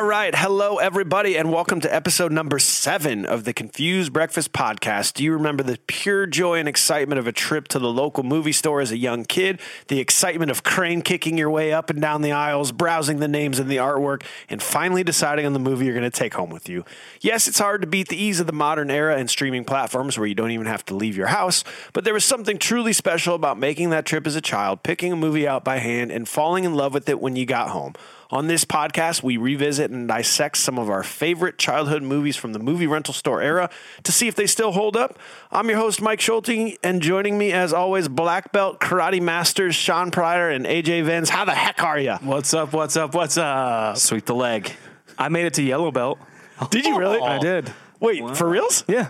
All right. Hello, everybody, and welcome to episode number seven of the Confused Breakfast Podcast. Do you remember the pure joy and excitement of a trip to the local movie store as a young kid? The excitement of crane kicking your way up and down the aisles, browsing the names and the artwork, and finally deciding on the movie you're going to take home with you. Yes, it's hard to beat the ease of the modern era and streaming platforms where you don't even have to leave your house, but there was something truly special about making that trip as a child, picking a movie out by hand, and falling in love with it when you got home. On this podcast, we revisit and dissect some of our favorite childhood movies from the movie rental store era to see if they still hold up. I'm your host, Mike Schulte, and joining me, as always, black belt karate masters Sean Pryor and AJ Vens. How the heck are you? What's up? What's up? What's up? Sweep the leg. I made it to yellow belt. Did you really? I did. Wait, for reals? Yeah.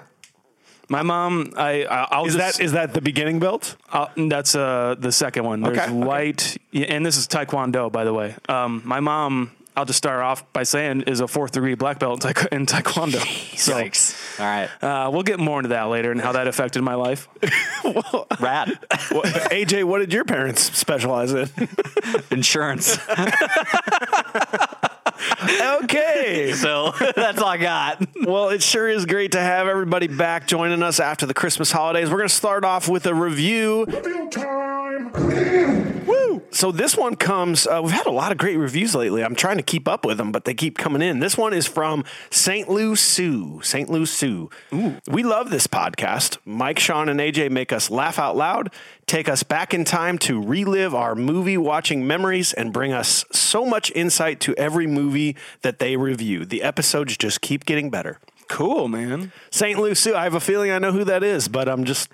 My mom, I, I I'll Is just, that is that the beginning belt? uh, that's uh the second one. There's Okay, okay. white, yeah, and this is Taekwondo, by the way. Um, my mom, I'll just start off by saying, is a fourth degree black belt in, taek- in Taekwondo. So Yikes. All right. uh, we'll get more into that later and how that affected my life. Rad. What- AJ, what did your parents specialize in? Insurance. Okay. so that's all I got. Well, it sure is great to have everybody back joining us after the Christmas holidays. We're going to start off with a review. Woo! So this one comes. Uh, we've had a lot of great reviews lately. I'm trying to keep up with them, but they keep coming in. This one is from St. Lou Sue. St. Lou Sue. We love this podcast. Mike, Sean, and AJ make us laugh out loud, take us back in time to relive our movie watching memories, and bring us so much insight to every movie that they review. The episodes just keep getting better. Cool, man. St. Lucie. I have a feeling I know who that is, but I'm just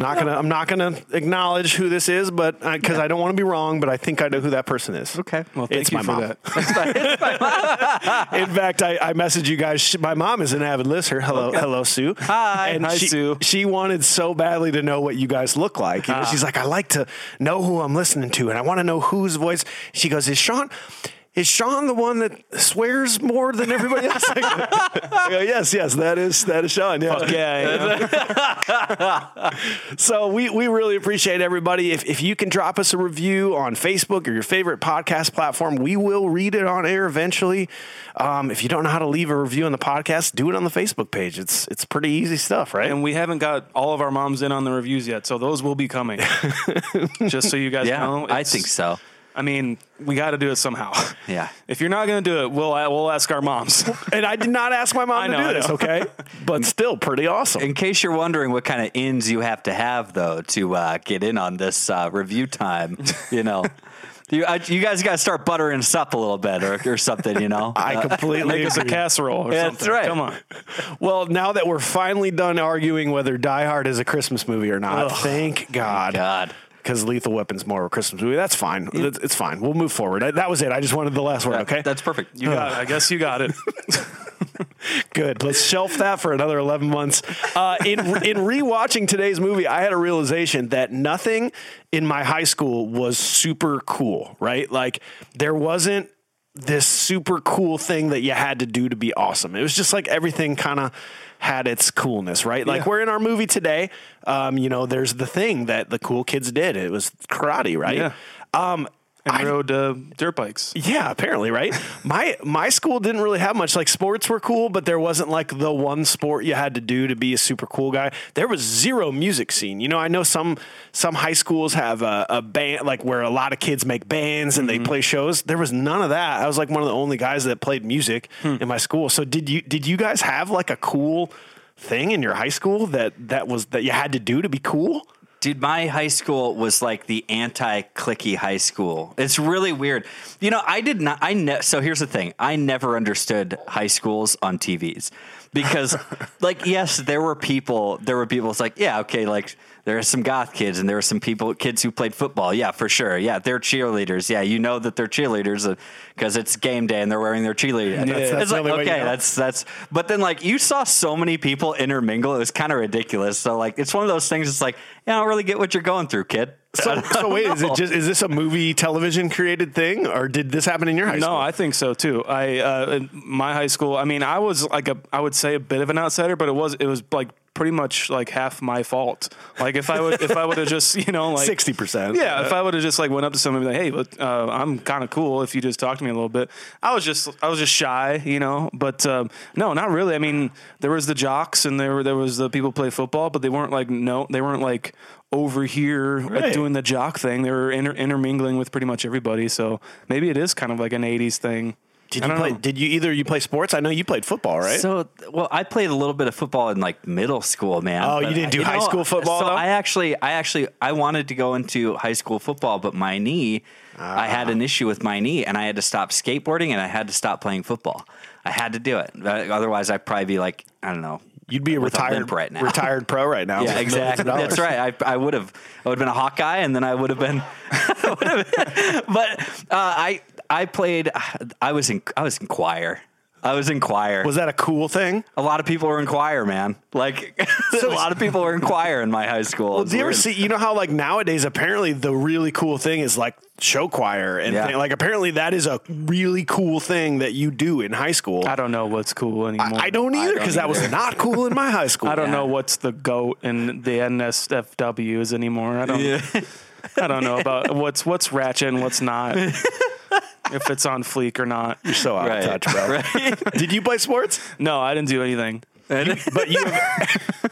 not gonna. I'm not gonna acknowledge who this is, but because I don't want to be wrong, but I think I know who that person is. Okay. Well, thank It's you my for mom. that. In fact, I, I messaged you guys. She- My mom is an avid listener. Hello, hello, Sue. Hi. and Hi, she, Sue. She wanted so badly to know what you guys look like. You know, ah. she's like, I like to know who I'm listening to, and I want to know whose voice. She goes, Is Sean? Is Sean the one that swears more than everybody else? I go, yes, yes, that is that is Sean. Yeah. yeah, yeah. So we, we really appreciate everybody. If, if you can drop us a review on Facebook or your favorite podcast platform, we will read it on air eventually. Um, if you don't know how to leave a review on the podcast, do it on the Facebook page. It's it's pretty easy stuff, right? And we haven't got all of our moms in on the reviews yet, so those will be coming. Just so you guys Yeah, know. I think so. I mean, we got to do it somehow. Yeah. If you're not going to do it, we'll we'll ask our moms. And I did not ask my mom I to know, do this, okay? But still, pretty awesome. In case you're wondering what kind of ins you have to have, though, to uh, get in on this uh, review time, you know, you, I, you guys got to start buttering us up a little bit or, or something, you know? I completely Make us a casserole or Yeah, something. that's right. Come on. Well, now that we're finally done arguing whether Die Hard is a Christmas movie or not, thank God. God. Because Lethal Weapon's more of a Christmas movie. That's fine. It's, it's fine. We'll move forward. I- That was it. I just wanted the last word, okay? That's perfect. You got it. I guess you got it. Good. Let's shelf that for another 11 months. Uh, in in rewatching today's movie, I had a realization that nothing in my high school was super cool, right? Like there wasn't this super cool thing that you had to do to be awesome. It was just like everything kind of had its coolness, right? Like Yeah. we're in our movie today. Um, you know, there's the thing that the cool kids did. It was karate, right? Yeah. Um, And rode uh, dirt bikes. yeah, apparently, right? my my school didn't really have much. Like sports were cool, but there wasn't like the one sport you had to do to be a super cool guy. There was zero music scene. You know, I know some some high schools have a, a band like where a lot of kids make bands and they play shows. There was none of that. I was like one of the only guys that played music in my school. So did you did you guys have like a cool thing in your high school that that was that you had to do to be cool? Dude, my high school was like the anti-clicky high school. It's really weird. You know, I did not. I ne- so here's the thing. I never understood high schools on TVs because, like, yes, there were people. There were people. It's like, yeah, okay, like there are some goth kids and there are some people, kids who played football. Yeah, for sure. Yeah, they're cheerleaders. Yeah, you know that they're cheerleaders uh, because it's game day and they're wearing their cheerleader. That's- that's it's like way you okay, know. that's that's. But then like you saw so many people intermingle. It was kind of ridiculous. So like it's one of those things. It's like yeah, I don't really get what you're going through, kid. So, so wait, is it just is this a movie television created thing, or did this happen in your high No, school? No, I think so too. I uh, my high school. I mean, I was like a, I would say a bit of an outsider, but it was it was like pretty much like half my fault. Like if I would if I would have just you know like sixty percent. Yeah, if I would have just like went up to somebody and be like, "Hey, but, uh, I'm kind of cool," if you just talk to me a little bit, I was just I was just shy, you know. But um, no, not really. I mean, there was the jocks and there were there was the people play football, but they weren't like no, they weren't like over here like, Right. doing the jock thing. They were inter- intermingling with pretty much everybody. So maybe it is kind of like an '80s thing. Did you play? know. Did you either you play sports? I know you played football, right? So, well, I played a little bit of football in like middle school, man. Oh, you didn't do you high school football, So though? I actually, I actually, I wanted to go into high school football, but my knee, I had Ah. an issue with my knee, and I had to stop skateboarding, and I had to stop playing football. I had to do it. Uh, Otherwise, I'd probably be like, I don't know. You'd be a retired limp right now. retired pro right now. Yeah, with millions of exactly. That's right. I, I would have. I would have been a Hawkeye, and then I would have been. Would have been- but uh, I I played. I was in. I was in choir. I was in choir. Was that a cool thing? a lot of people were in choir, man. Like a lot of people were in choir in my high school. Well, do you ever see? You know how like nowadays, apparently the really cool thing is like show choir and Yeah. thing- like apparently that is a really cool thing that you do in high school. I don't know what's cool anymore. I, I don't either because that was not cool in my high school. I don't Yeah. know what's the goat and the NSFWs anymore. I don't. I don't know about what's what's ratchet and what's not. If it's on fleek or not. You're so out Right. of touch, bro. Right. Did you play sports? No, I didn't do anything. But you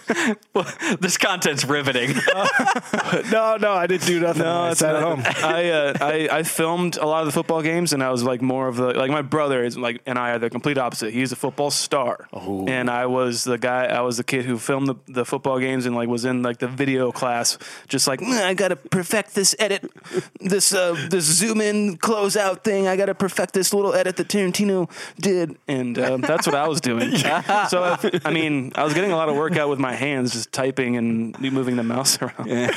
this content's riveting. no, no, I didn't do nothing. No, I it's sat at home. I, uh, I I filmed a lot of the football games, and I was like more of the like my brother is like, and I are the complete opposite. He's a football star, and I was the guy. I was the kid who filmed the, the football games and like was in like the video class, just like "Mm, I gotta perfect this edit, this uh, this zoom in close out thing. I gotta perfect this little edit that Tarantino did, and uh, that's what I was doing. so I, I mean, I was getting a lot of workout with my hands, just typing and moving the mouse around.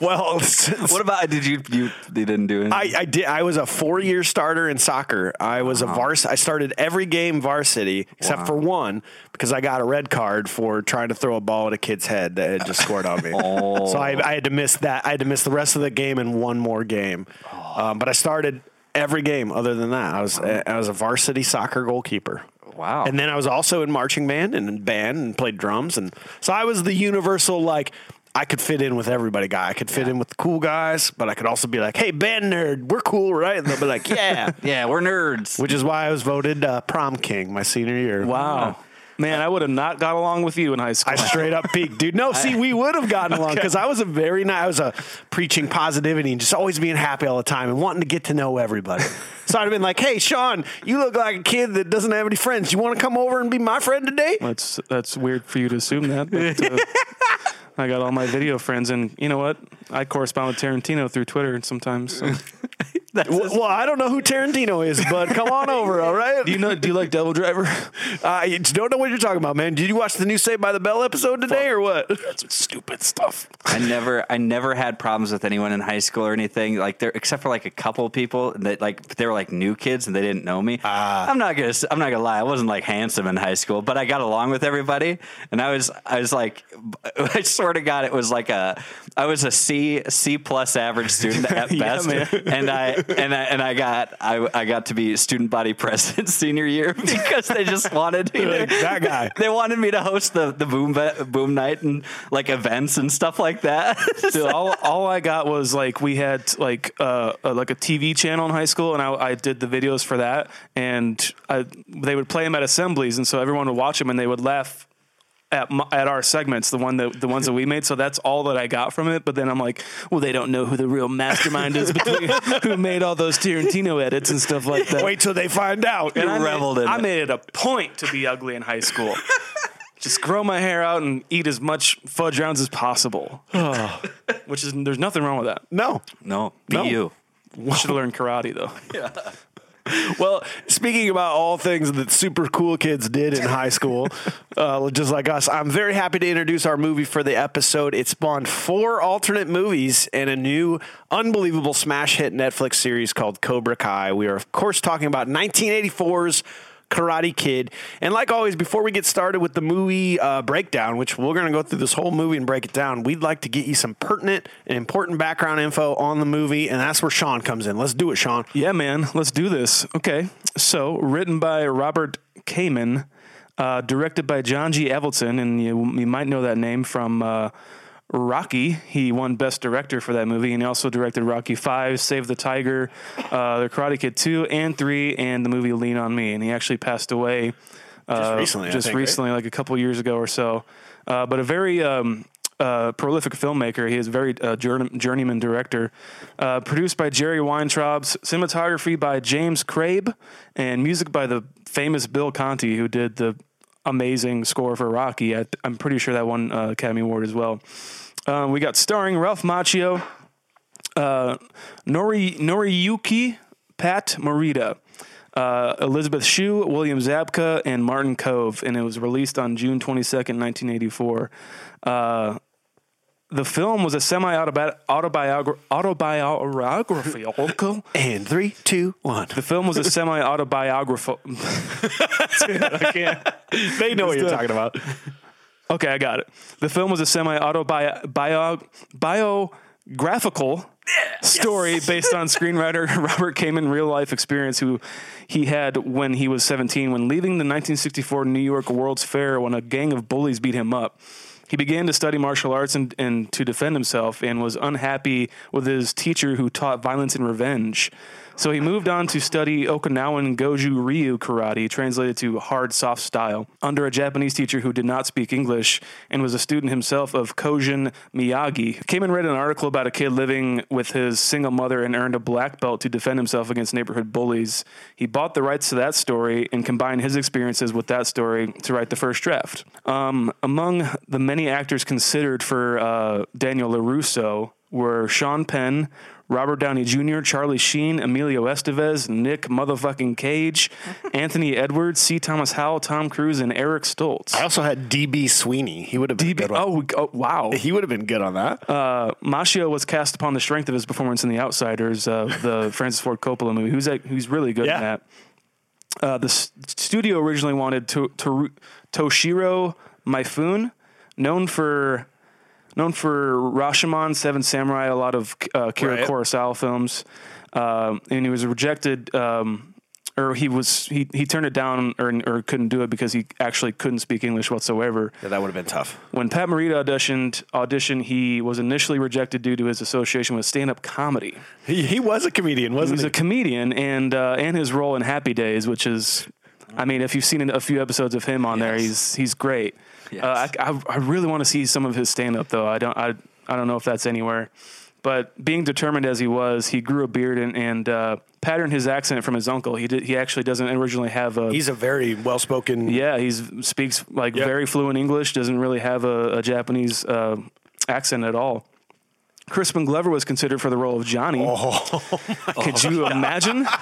Well, what about did you you, you didn't do it? I, I did. I was a four-year starter in soccer. I was a vars. I started every game varsity except for one because I got a red card for trying to throw a ball at a kid's head that had just scored on me. So I, I had to miss that. I had to miss the rest of the game and one more game. Um, but I started every game other than that. I was I was a varsity soccer goalkeeper. Wow. And then I was also in marching band and in band and played drums. And so I was the universal, like, I could fit in with everybody guy. I could fit in with the cool guys, but I could also be like, hey, band nerd, we're cool, right? And they'll be like, yeah. yeah, we're nerds. Which is why I was voted uh, prom king my senior year. Wow. Man, I would have not got along with you in high school. I straight up peaked, dude. No, see, we would have gotten along because I was a very nice. I was a preaching positivity and just always being happy all the time and wanting to get to know everybody. So I'd have been like, "Hey, Sean, you look like a kid that doesn't have any friends. You want to come over and be my friend today?" That's that's weird for you to assume that. But, uh, I got all my video friends, and you know what? I correspond with Tarantino through Twitter sometimes. So. That's Well, well, I don't know who Tarantino is, but come on over, all right? Do you know? Do you like Devil Driver? I don't know what you're talking about, man. Did you watch the new Saved by the Bell episode today or what? That's stupid stuff. I never, I never had problems with anyone in high school or anything like there, except for like a couple people that like they were like new kids and they didn't know me. Ah. I'm not gonna, I'm not gonna lie. I wasn't like handsome in high school, but I got along with everybody, and I was, I was like, I swear to God, it was like a, I was a C, C plus average student at best, man. and I, and I, and I got, I, I got to be student body president senior year because they just wanted me to, that guy. They wanted me to host the the boom boom night and like events and stuff like that. Dude, all, all I got was like we had like uh, uh, like a TV channel in high school, and I, I did the videos for that, and I, they would play them at assemblies, and so everyone would watch them, and they would laugh at my, at our segments, the one that the ones that we made. So that's all that I got from it. But then I'm like, well, they don't know who the real mastermind is between who made all those Tarantino edits and stuff like that. Wait till they find out. And I reveled made, in I it. made it a point to be ugly in high school. Just grow my hair out and eat as much fudge rounds as possible. Which is there's nothing wrong with that. No. no, be No. you. Should have learned karate though. Well, speaking about all things that super cool kids did in high school, uh, just like us, I'm very happy to introduce our movie for the episode. It spawned four alternate movies and a new unbelievable smash hit Netflix series called Cobra Kai. We are, of course, talking about 1984's Karate Kid. And like always, before we get started with the movie uh, breakdown, which we're going to go through this whole movie and break it down, we'd like to get you some pertinent and important background info on the movie. And that's where Sean comes in. Let's do it, Sean. Yeah, man. Let's do this. Okay. So written by Robert Kamen, uh, directed by John G. Avildsen, and you, you might know that name from uh, Rocky. He won Best Director for that movie, and he also directed Rocky Five, Save the Tiger, uh, The Karate Kid Two and Three, and the movie Lean on Me. And he actually passed away uh, recently, just think, right? recently, like a couple years ago or so. Uh, but a very um, uh, prolific filmmaker. He is a very uh, journey- journeyman director. Uh, produced by Jerry Weintraub, cinematography by James Crabe, and music by the famous Bill Conti, who did the amazing score for Rocky. I, am pretty sure that won uh, Academy Award as well. Um, we got starring Ralph Macchio, uh, Nori, Noriyuki Pat Morita, uh, Elizabeth Shue, William Zabka, and Martin Kove. And it was released on June 22nd, 1984. Uh, the film was a semi autobiography. Autobiography. And three, two, one. the film was a semi autobiography. I can't. They know what you're talking about. Okay, I got it. The film was a semi autobiographical biographical story based on screenwriter Robert Kamen real life experience who he had when he was 17 when leaving the 1964 New York World's Fair when a gang of bullies beat him up. He began to study martial arts and, and to defend himself and was unhappy with his teacher who taught violence and revenge. So he moved on to study Okinawan Goju Ryu karate, translated to hard, soft style, under a Japanese teacher who did not speak English and was a student himself of Chojun Miyagi. Kamen read an article about a kid living with his single mother and earned a black belt to defend himself against neighborhood bullies. He bought the rights to that story and combined his experiences with that story to write the first draft. Um, among the many actors considered for uh, Daniel LaRusso were Sean Penn, Robert Downey Jr., Charlie Sheen, Emilio Estevez, Nick motherfucking Cage, Anthony Edwards, C. Thomas Howell, Tom Cruise, and Eric Stoltz. I also had DB Sweeney. He would have been DB good. On, oh, oh, wow. he would have been good on that. Uh, Macchio was cast upon the strength of his performance in The Outsiders, uh, the Francis Ford Coppola movie. Who's that, who's really good Yeah. in that? Uh, the s- studio originally wanted to, to, Toshiro Mifune, known for known for Rashomon, Seven Samurai, a lot of uh, Kira Right. Kurosawa films, um, and he was rejected. Um, or he was he, he turned it down or, or couldn't do it because he actually couldn't speak English whatsoever. Yeah, that would have been tough. When Pat Morita auditioned, auditioned, he was initially rejected due to his association with stand-up comedy. He, he was a comedian, He wasn't was he? a comedian, and uh, and his role in Happy Days, which is, I mean, if you've seen a few episodes of him on there, he's he's great. Yes. Uh, I, I I really want to see some of his stand-up though. I don't I I don't know if that's anywhere. But being determined as he was, he grew a beard and, and uh, patterned his accent from his uncle. He did. He actually doesn't originally have a. He's a very well spoken. Yeah, he speaks like Yeah. very fluent English. Doesn't really have a, a Japanese uh, accent at all. Crispin Glover was considered for the role of Johnny. Oh, Could you imagine?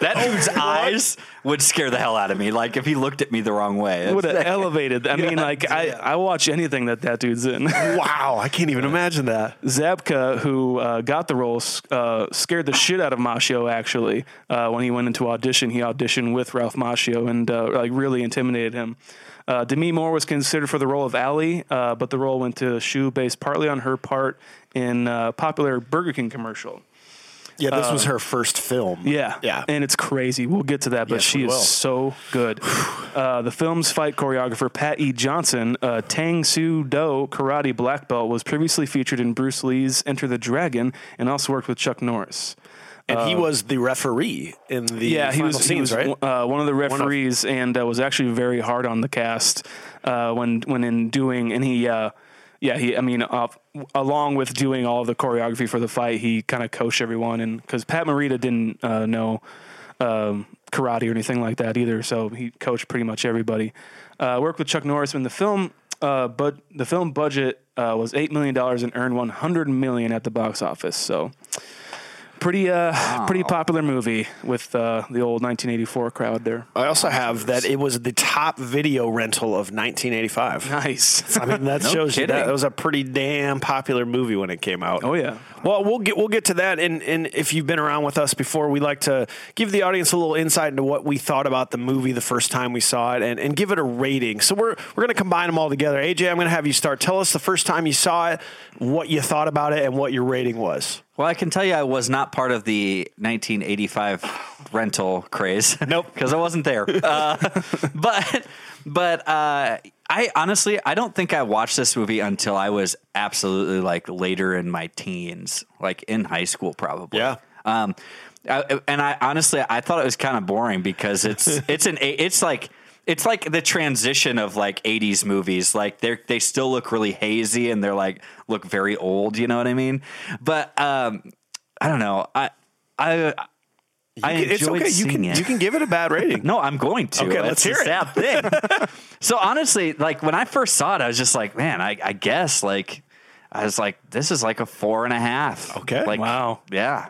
That dude's eyes would scare the hell out of me. Like if he looked at me the wrong way. Would have elevated. I mean, like I, I watch anything that that dude's in. wow, I can't even imagine that. Zabka, who uh, got the role, uh, scared the shit out of Macchio. Actually, uh, when he went into audition, he auditioned with Ralph Macchio and uh, like really intimidated him. Uh, Demi Moore was considered for the role of Allie, uh, but the role went to Shue, based partly on her part in uh, popular Burger King commercial. Yeah, this was her first film. Yeah, yeah. and it's crazy. We'll get to that, but Yes, she is will. so good. uh, the film's fight choreographer Pat E. Johnson, uh, Tang Soo Do karate black belt, was previously featured in Bruce Lee's Enter the Dragon, and also worked with Chuck Norris. And he was the referee in the yeah, he was, he scenes, was right? uh, one of the referees, and uh, was actually very hard on the cast uh, when when in doing, and he. Uh, yeah, he. I mean, uh, along with doing all the choreography for the fight, he kind of coached everyone, and because Pat Morita didn't uh, know um, karate or anything like that either, so he coached pretty much everybody. Uh, worked with Chuck Norris in the film, uh, but the film budget uh, was eight million dollars and earned one hundred million at the box office. So pretty, uh, pretty popular movie with uh, the old 1984 crowd there. I also have that it was the top video rental of 1985. Nice. I mean, that No shows you that it was a pretty damn popular movie when it came out. Oh yeah. Well, we'll get we'll get to that, and and if you've been around with us before, we like to give the audience a little insight into what we thought about the movie the first time we saw it, and, and give it a rating. So we're we're going to combine them all together. AJ, I'm going to have you start. Tell us the first time you saw it, what you thought about it, and what your rating was. Well, I can tell you I was not part of the 1985 rental craze. Nope. because I wasn't there. Uh, but but uh, I honestly I don't think I watched this movie until I was absolutely like later in my teens, like in high school probably. Yeah. Um, I, and I honestly I thought it was kind of boring because it's it's an it's like it's like the transition of like 80s movies like they they still look really hazy and they're like look very old you know what i mean but um i don't know i i I You can- it's enjoyed okay. You seeing can it. you can give it a bad rating. no, I'm going to. Okay, let's hear it. sad thing. so honestly, like when I first saw it, I was just like, man, I, I guess like I was like, this is like a four and a half. Okay. Like Wow. Yeah.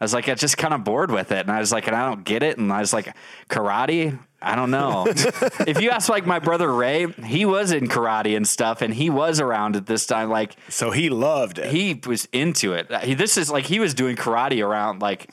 I was like, I just kind of bored with it, and I was like, and I don't get it, and I was like, karate. I don't know. if you ask like my brother Ray, he was in karate and stuff, and he was around at this time. Like So he loved it. he was into it. He, this is like he was doing karate around like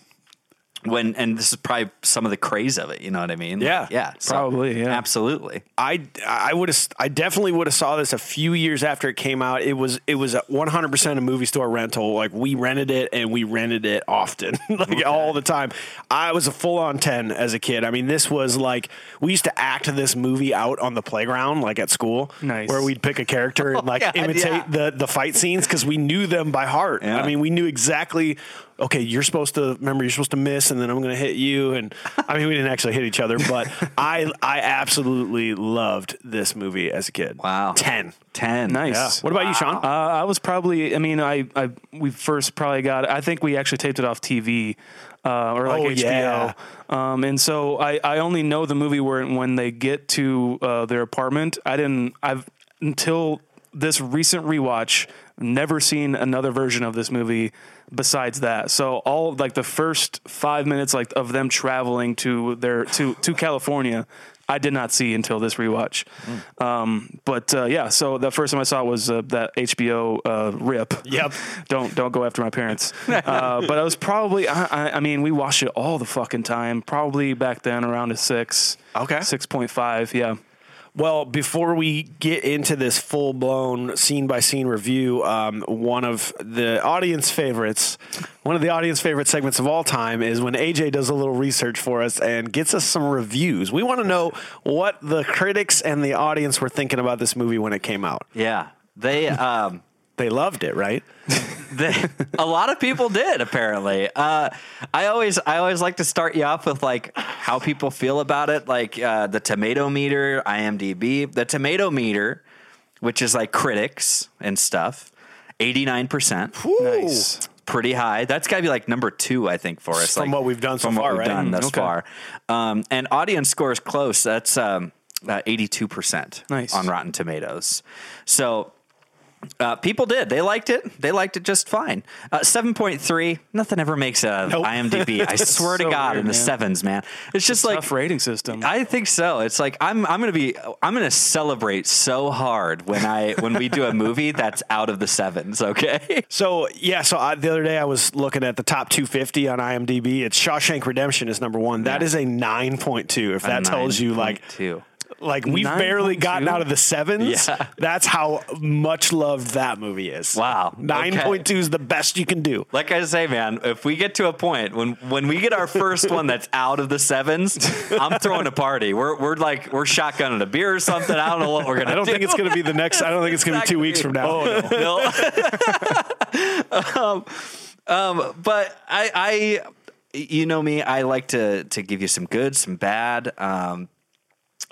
when, and this is probably some of the craze of it. You know what I mean? Yeah, yeah, So, probably, yeah. absolutely. I I would have I definitely would have saw this a few years after it came out. It was it was a 100% a movie store rental. Like we rented it and we rented it often, like all the time. I was a full on 10 as a kid. I mean, this was like we used to act this movie out on the playground like at school Nice. where we'd pick a character and oh, like God, imitate yeah. the the fight scenes cuz we knew them by heart. Yeah. I mean, we knew exactly okay, you're supposed to remember you're supposed to miss and then I'm going to hit you and I mean we didn't actually hit each other, but I I absolutely loved this movie as a kid. Wow. 10. Ten. Nice. Yeah. What about you, Sean? Uh, I was probably. I mean, I, I we first probably got. I think we actually taped it off TV uh, or like Oh, HBO. yeah. Um, and so I, I only know the movie where when they get to uh, their apartment. I didn't. I've until this recent rewatch never seen another version of this movie besides that. So all like the first five minutes like of them traveling to their to to California. I did not see until this rewatch, um, but uh, yeah. So the first time I saw it was uh, that HBO uh, rip. Yep. don't don't go after my parents. uh, but I was probably. I, I, I mean, we watched it all the fucking time. Probably back then around a six. Okay. Six point five. Yeah. Well, before we get into this full blown scene by scene review, um, one of the audience favorites, one of the audience favorite segments of all time is when AJ does a little research for us and gets us some reviews. We want to know what the critics and the audience were thinking about this movie when it came out. Yeah. They um They loved it, right? they, a lot of people did apparently. Uh, I always I always like to start you off with like how people feel about it, like uh, the tomato meter, IMDb. The tomato meter, which is like critics and stuff, eighty nine percent. Nice. Pretty high. That's got to be like number two, I think, for us. From like, what we've done so from what far, we've right? Done Mm, thus okay. far, um, and audience score is close. That's um, eighty two percent Nice. on Rotten Tomatoes. So Uh, people did. They liked it. They liked it just fine. Uh, Seven point three. Nothing ever makes a Nope. IMDb. I swear to God, weird, in the man. sevens, man. It's just like Tough rating system. I think so. It's like I'm I'm gonna be I'm gonna celebrate so hard when I when we do a movie that's out of the sevens. Okay. So yeah, so I, the other day I was looking at the top 250 on IMDb. It's Shawshank Redemption is number one. That Yeah. is a 9.2. If that tells you like two. Like we've barely 9.2? gotten out of the sevens. Yeah. That's how much loved that movie is. Wow. 9.2 is the best you can do. Like I say, man, if we get to a point when when we get our first one that's out of the sevens, I'm throwing a party. We're we're like we're shotgunning a beer or something. I don't know what we're gonna. I don't do. think it's going to be the next. I don't think it's going to be two weeks from now. no. um, um, but I, I, you know me, I like to to give you some good, some bad. Um,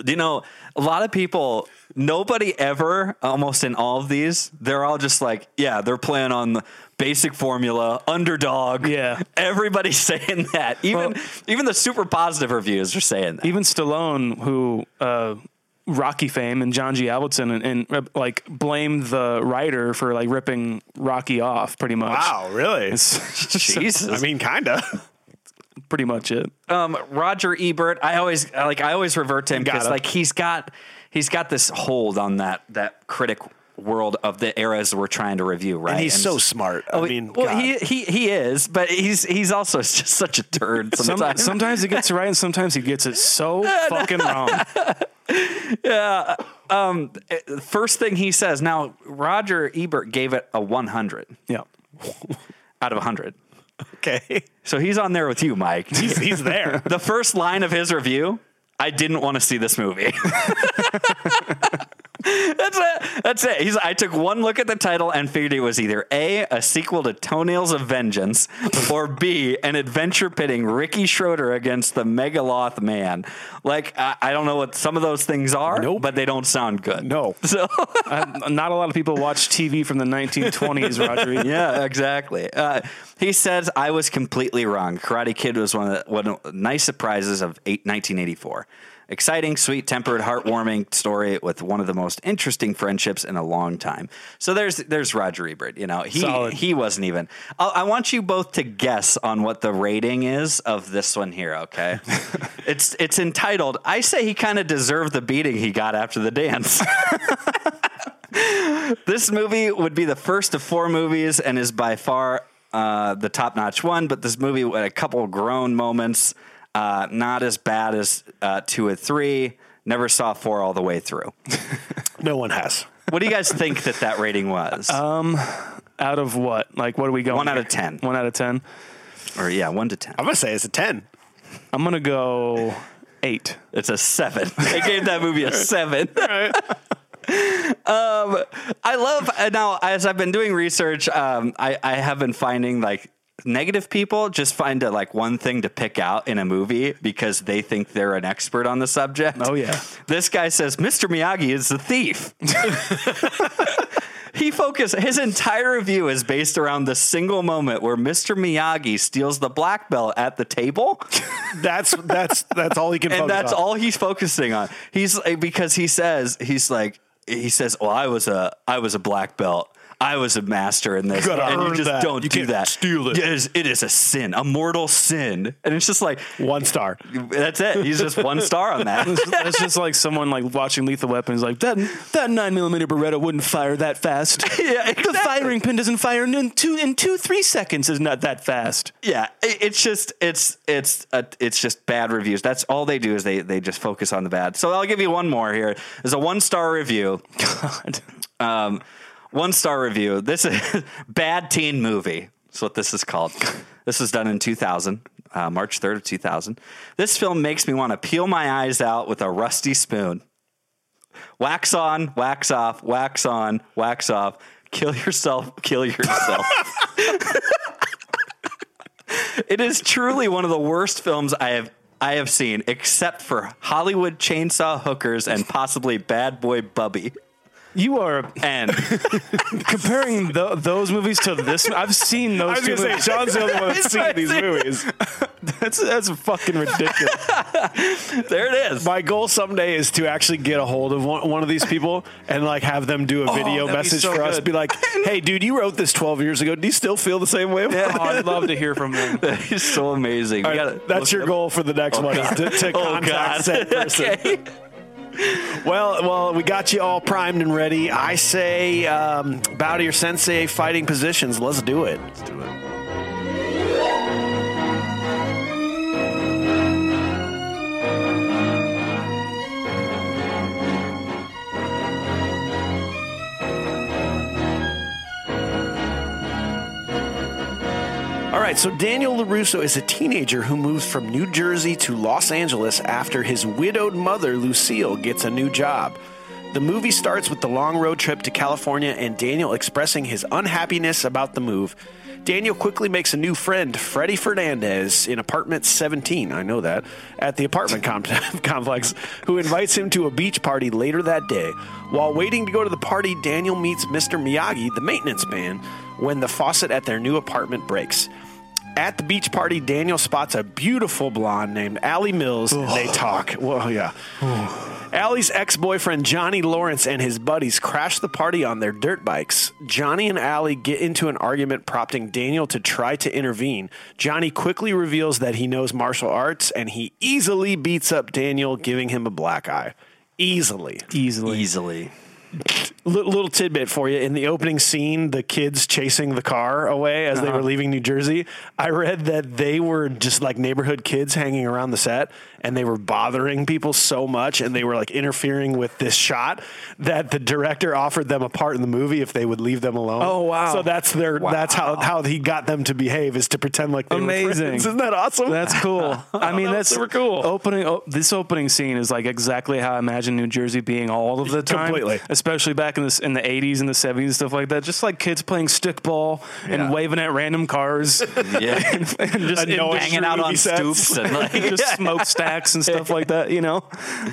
you know, a lot of people, nobody ever, almost in all of these, they're all just like, yeah, they're playing on the basic formula, underdog. Yeah. everybody's saying that. Even Well- even the super positive reviews are saying that. Even Stallone, who uh, Rocky fame and John G. Avildsen, and, and uh, like blamed the writer for like ripping Rocky off, pretty much. Wow, really? Jesus, I mean, kind of. Pretty much it. um, Roger Ebert. I always like. I always revert to him because like he's got he's got this hold on that that critic world of the eras we're trying to review. Right, And he's so smart. I Oh, mean, well, God. he he he is, but he's he's also just such a turd. Some, Sometimes, sometimes he gets it right, and sometimes he gets it so fucking wrong. Yeah. first thing he says. Now Roger Ebert gave it a 100 Yeah. out of 100. Okay. So he's on there with you, Mike. He's, he's there. the first line of his review, I didn't want to see this movie. That's it. That's it. He's. I took one look at the title and figured it was either A, a sequel to Toenails of Vengeance, or B, an adventure pitting Ricky Schroder against the Megaloth Man. Like I, I don't know what some of those things are, Nope. but they don't sound good. No. So not a lot of people watch TV from the 1920s, Roger. yeah, exactly. Uh, he says I was completely wrong. Karate Kid was one of the one nice surprises of eight, 1984. Exciting, sweet tempered, heartwarming story with one of the most interesting friendships in a long time. So there's there's Roger Ebert. You know he Solid. he wasn't even. i I want you both to guess on what the rating is of this one here. Okay, it's it's entitled. I say he kind of deserved the beating he got after the dance. this movie would be the first of four movies and is by far uh, the top notch one. But this movie had a couple grown moments, uh, not as bad as uh, two or three. Never saw four all the way through. No one has. What do you guys think that that rating was? Um, out of what? Like, what are we going? One out here? of 10. One out of 10. or yeah, one to ten. I'm going to say it's a 10. I'm going to go eight. It's a seven. I gave that movie a seven. um, I love uh, now as I've been doing research. Um, I, I have been finding like negative people just find a, like one thing to pick out in a movie because they think they're an expert on the subject. Oh, yeah. This guy says Mr. Miyagi is the thief. He focused his entire review is based around the single moment where Mr. Miyagi steals the black belt at the table. That's that's that's all he can and that's on. all he's focusing on. He's because he says he's like he says, "Well, I was a I was a black belt." I was a master in this, You and you just that. don't You do can't that. steal it. It is, it is a sin, a mortal sin, and it's just like One star. that's it. He's just one star on that. That's just like someone like watching Lethal Weapons. Like that, that nine millimeter Beretta wouldn't fire that fast. Yeah, The firing pin doesn't fire in two in two three seconds. Is not that fast. yeah, it- it's just it's it's a, it's just bad reviews. That's all they do is they they just focus on the bad. So I'll give you one more here. There's a one star review. God. Um, one star review. This is bad teen movie. That's what this is called. This was done in 2000, uh, March 3rd of 2000. This film makes me want to peel my eyes out with a rusty spoon. Wax on, wax off, wax on, wax off. Kill yourself, kill yourself. it is truly one of the worst films I have I have seen, except for Hollywood Chainsaw Hookers and possibly Bad Boy Bubby. You are And comparing tho- those movies to this. I've seen those. I those was two going to say, movies. Sean's the only one that's seen these movies. That's that's fucking ridiculous. There it is. My goal someday is to actually get a hold of one, one of these people and like have them do a oh, video that'd be message so for us. good. Be like, "Hey, dude, you wrote this 12 years ago. Do you still feel the same way?" about it?" oh, I'd love to hear from them. He's so amazing. We right, gotta that's look your up- goal for the next oh, one is to, to Oh, contact God. said person. Okay. Well, well, we got you all primed and ready. I say, um, bow to your sensei fighting positions. Let's do it. Let's do it. All right, so Daniel LaRusso is a teenager who moves from New Jersey to Los Angeles after his widowed mother, Lucille, gets a new job. The movie starts with the long road trip to California and Daniel expressing his unhappiness about the move. Daniel quickly makes a new friend, Freddie Fernandez, in apartment 17, I know that, at the apartment com- complex, who invites him to a beach party later that day. While waiting to go to the party, Daniel meets Mr. Miyagi, the maintenance man, when the faucet at their new apartment breaks. At the beach party, Daniel spots a beautiful blonde named Allie Mills, and they talk. Well, yeah. Allie's ex boyfriend, Johnny Lawrence, and his buddies crash the party on their dirt bikes. Johnny and Allie get into an argument, prompting Daniel to try to intervene. Johnny quickly reveals that he knows martial arts, and he easily beats up Daniel, giving him a black eye. Easily. Easily. Easily. Little, tidbit for you. In the opening scene, the kids chasing the car away as they uh-huh. were leaving New Jersey, I read that they were just like neighborhood kids hanging around the set and they were bothering people so much and they were like interfering with this shot that the director offered them a part in the movie if they would leave them alone. Oh, wow. So that's their that's how how he got them to behave is to pretend like they were Amazing. Isn't that awesome? That's cool. I mean, That that's super cool. Opening oh, this opening scene is like exactly how I imagine New Jersey being all of the time. Completely. especially back in the in the 80s and the 70s and stuff like that. Just like kids playing stickball Yeah. and waving at random cars Yeah. and just Annoying Hanging out on sets. stoops and like just smokestacks and stuff like that. You know,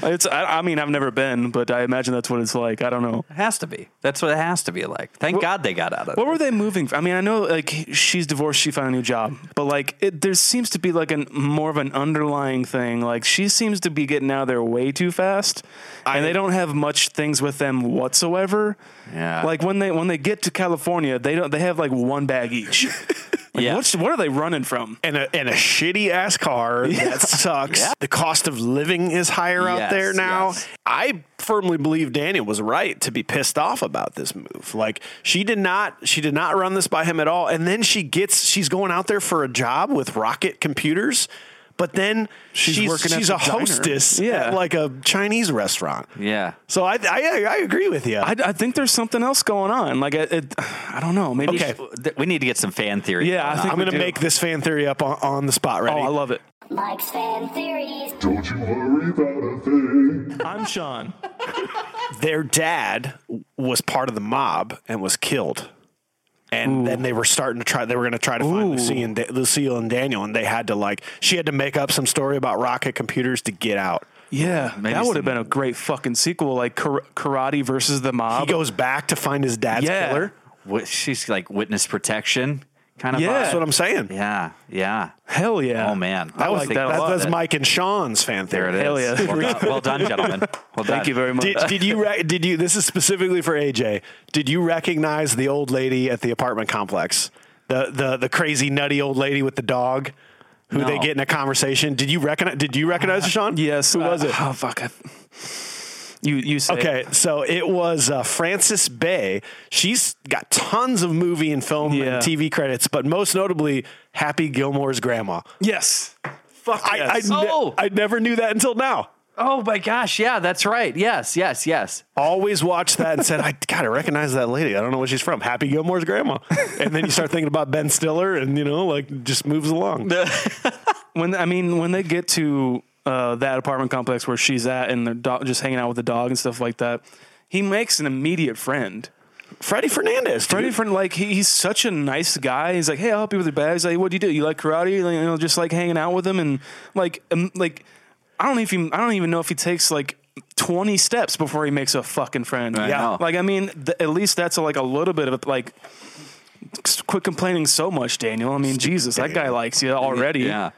it's. I, I mean, I've never been, but I imagine that's what it's like. I don't know. It has to be. That's what it has to be like. Thank God they got out of it. What it. were they moving? For? I mean, I know like she's divorced, she found a new job, but like it, there seems to be like an more of an underlying thing. Like she seems to be getting out of there way too fast, and they don't have much things with them whatsoever. Yeah. Like when they when they get to California, they don't. They have like one bag each. Like, Yeah. What's, what are they running from? and a, and a shitty ass car that sucks. The cost of living is higher out there now. yes. I firmly believe Daniel was right to be pissed off about this move. Like she did not she did not run this by him at all. And then she gets she's going out there for a job with Rocket Computers. But then she's She's she's, working at she's the a diner. hostess Yeah. at like a Chinese restaurant. Yeah. So I I, I agree with you. I, I think there's something else going on. Like it, it, I don't know. Maybe. Okay. Th- We need to get some fan theory. Yeah, I going think on. I'm we going to do. make this fan theory up on, on the spot. Right now. Oh, I love it. Mike's fan theories. Don't you worry about a thing. I'm Sean. their dad was part of the mob and was killed. And then they were starting to try. They were going to try to find Lucy and Da- Lucille and Daniel, and they had to like. She had to make up some story about rocket computers to get out. Yeah, Maybe that would have been a great fucking sequel, like Kar- Karate versus the Mob. He goes back to find his dad's Yeah. killer. Wi- She's like witness protection kind of. Yeah. vibe. That's what I'm saying. Yeah. Yeah. Hell yeah! Oh man. I I like think that a That, lot. that's Mike and Sean's fan theory. There theory. it is. Hell yeah. Well done, well done, gentlemen. Well Thank you very much. Did, did you re- did you this is specifically for AJ? Did you recognize the old lady at the apartment complex? The the the crazy nutty old lady with the dog who they get in a conversation. Did you recognize did you recognize her, Sean? yes, Who was uh, it? Oh fuck! I, you you say Okay, so it was uh, Frances Bay. She's got tons of movie and film Yeah. and TV credits, but most notably, Happy Gilmore's grandma. yes. Fuck I, I, yes. ne- Oh. I never knew that until now. Oh my gosh! Yeah, that's right. Yes, yes, yes. Always watched that and said, I gotta recognize that lady. I don't know where she's from. Happy Gilmore's grandma. And then you start thinking about Ben Stiller, and you know, like just moves along. when I mean when they get to uh, that apartment complex where she's at and the dog just hanging out with the dog and stuff like that, he makes an immediate friend. Freddie Fernandez. dude. Freddie friend, like he, he's such a nice guy. He's like, hey, I'll help you with your bags. Like, what do you do? You like karate? You know, just like hanging out with him and like, um, like, I don't even, I don't even know if he takes like twenty steps before he makes a fucking friend. I Yeah. know. like I mean, th- at least that's a, like a little bit of a, like. Quit complaining so much, Daniel. I mean, Jesus, that guy likes you already. Yeah.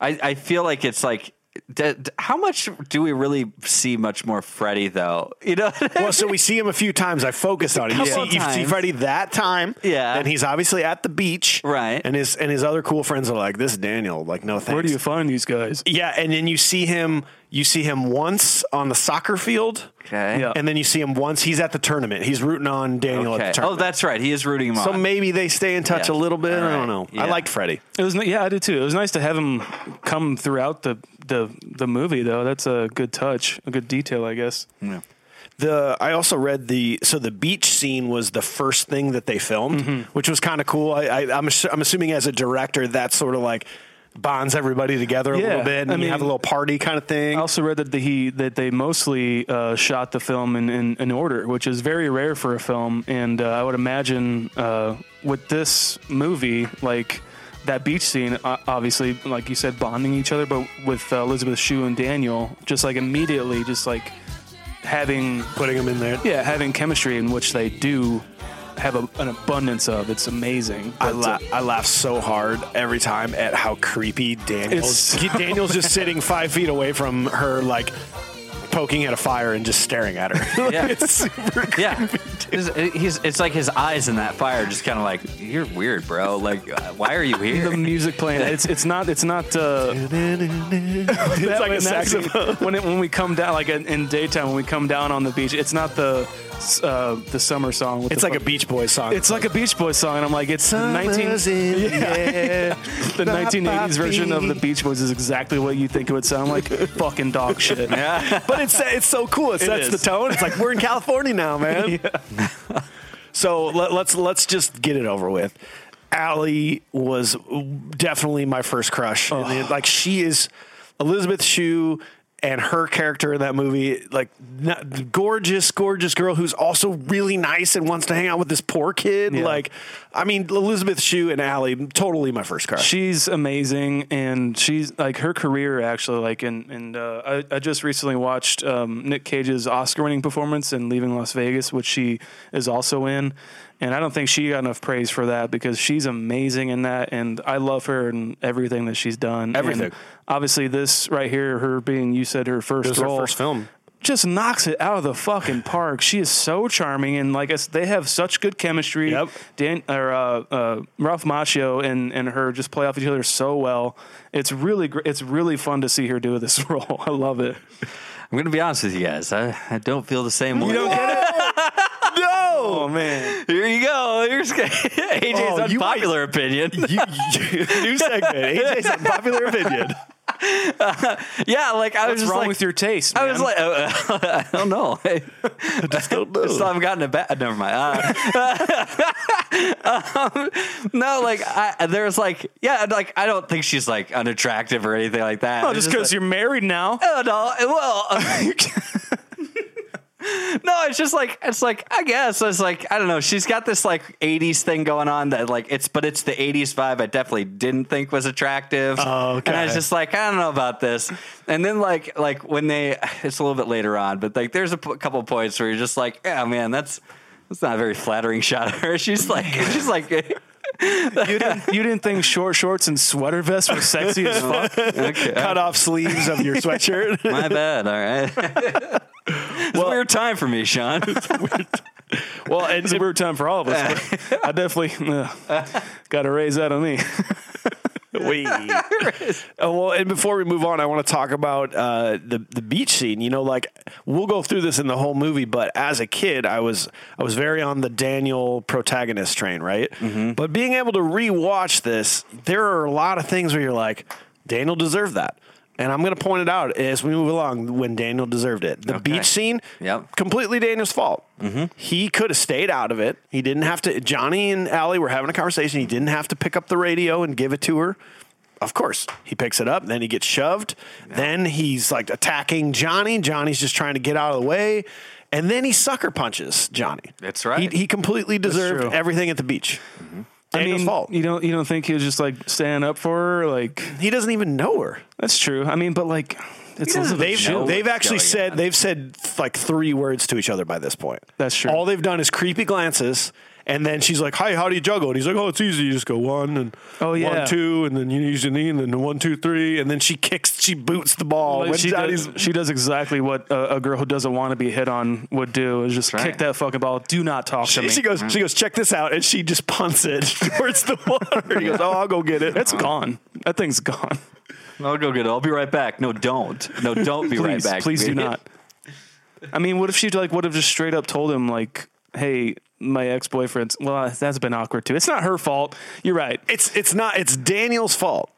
I, I feel like it's like. D- d- how much do we really see much more Freddie though? You know, Well, so we see him a few times. I focused on it. You see, of you see times. Freddie that time, Yeah. and he's obviously at the beach, Right. And his and his other cool friends are like, "This is Daniel, like, no thanks." Where do you find these guys? Yeah, and then you see him. You see him once on the soccer field, okay. Yeah. and then you see him once. He's at the tournament. He's rooting on Daniel at Okay. the Oh, that's right. He is rooting him so on. maybe they stay in touch Yeah. a little bit. All I don't know. I Yeah. liked Freddie. It was yeah, I did too. It was nice to have him come throughout the the the movie though. That's a good touch, a good detail, I guess. The I also read the so the beach scene was the first thing that they filmed, Mm-hmm. which was kind of cool. I, I, I'm assu- I'm assuming as a director that's sort of like bonds everybody together a Yeah, little bit, and I you mean- have a little party kind of thing. I also read that the, he that they mostly uh, shot the film in, in, in order, which is very rare for a film. And uh, I would imagine uh, with this movie, like that beach scene, uh, obviously, like you said, bonding each other, but with uh, Elizabeth Shue and Daniel, just like immediately, just like having Putting them in there. yeah having chemistry in which they do have a, an abundance of. It's amazing. I, la- uh, I laugh so hard every time at how creepy Daniel's. It's- Daniel's just sitting five feet away from her, like poking at a fire and just staring at her. Yeah. it's super creepy. Yeah, he's, it's like his eyes in that fire, just kind of like you're weird, bro. Like, uh, why are you here? the music playing. It's it's not it's not. Uh, It's like a saxophone. when it, when we come down like in, in daytime when we come down on the beach it's not the uh, the summer song It's the like a Beach Boys song. it's like a Beach Boys song and I'm like it's the 19 in the air. the 1980s version of the Beach Boys is exactly what you think it would sound like fucking dog shit Yeah. but it's it's so cool. It, sets is. the tone. It's like we're in California now, man. so let, let's let's just get it over with. Allie was definitely my first crush. And it- like she is Elizabeth Shue and her character in that movie, like not, gorgeous, gorgeous girl who's also really nice and wants to hang out with this poor kid. Yeah. Like, I mean, Elizabeth Shue and Allie, totally my first crush. She's amazing, and she's like her career actually. Like, and and uh, I, I just recently watched um, Nick Cage's Oscar-winning performance in Leaving Las Vegas, which she is also in. And I don't think she got enough praise for that because she's amazing in that, and I love her and everything that she's done. Everything. And obviously, this right here, her being you said her first It was her role, first film. just knocks it out of the fucking park. She is so charming, and like they have such good chemistry. Yep. Dan or uh, uh, Ralph Macchio and and her just play off each other so well. It's really gr- it's really fun to see her do this role. I love it. I'm gonna be honest with you guys. I, I don't feel the same way. Oh man, Here you go. Here's AJ's Oh, you unpopular opinion. You, you, new segment. AJ's unpopular opinion. yeah, like I was just wrong like, with your taste? I was like, uh, I don't know. I Just don't know. still haven't gotten a bad. Never mind. Uh, um, no, like I, there's like, yeah, like I don't think she's like unattractive or anything like that. oh, just because like, you're married now. Oh no! Well, no, it's just like it's like I guess it's like I don't know. She's got this like '80s thing going on that like it's, but it's the '80s vibe. I definitely didn't think was attractive. Oh, okay. And I was just like, I don't know about this. And then like like when they, it's a little bit later on, but like there's a p- couple points where you're just like, yeah, man, that's that's not a very flattering shot of her. She's like, she's like. You didn't you didn't think short shorts and sweater vests were sexy as fuck? Okay. Cut off sleeves of your sweatshirt. My bad. All right. it's a weird time for me, Sean. well, It's a weird time for all of us. I definitely uh, got to raise that on me. we. Oh, well, and before we move on, I want to talk about uh, the the beach scene. You know, like we'll go through this in the whole movie, but as a kid, I was I was very on the Daniel protagonist train, right? But being able to rewatch this, there are a lot of things where you're like, Daniel deserved that. And I'm going to point it out as we move along when Daniel deserved it. The Okay. beach scene, Yep. completely Daniel's fault. Mm-hmm. He could have stayed out of it. He didn't have to. Johnny and Allie were having a conversation. He didn't have to pick up the radio and give it to her. Of course, he picks it up. Then he gets shoved. Then he's like attacking Johnny. Johnny's just trying to get out of the way. And then he sucker punches Johnny. That's right. He, he completely deserved everything at the beach. I Daniel's mean, fault. you don't you don't think he was just like standing up for her? Like He doesn't even know her. that's true. I mean, but like it's doesn't They've know they've actually said on. they've said like three words to each other by this point. That's true. All they've done is creepy glances, And then she's like, "Hi, how do you juggle?" And he's like, "Oh, it's easy. You just go one and Oh, yeah. one two, and then you use your knee, and then one two three, and then she kicks, she boots the ball. Like, she, does, she does exactly what a, a girl who doesn't want to be hit on would do is just right. kick that fucking ball. Do not talk to she, me. she goes, she goes, check this out, and she just punts it towards the water. He goes, "Oh, I'll go get it." it's gone. That thing's gone. I'll go get it. I'll be right back. No, don't. No, don't be right back. please do not. I mean, what if she like would have just straight up told him like, "Hey, my ex boyfriend's." Well, uh, that's been awkward too. It's not her fault. You're right. It's it's not. It's Daniel's fault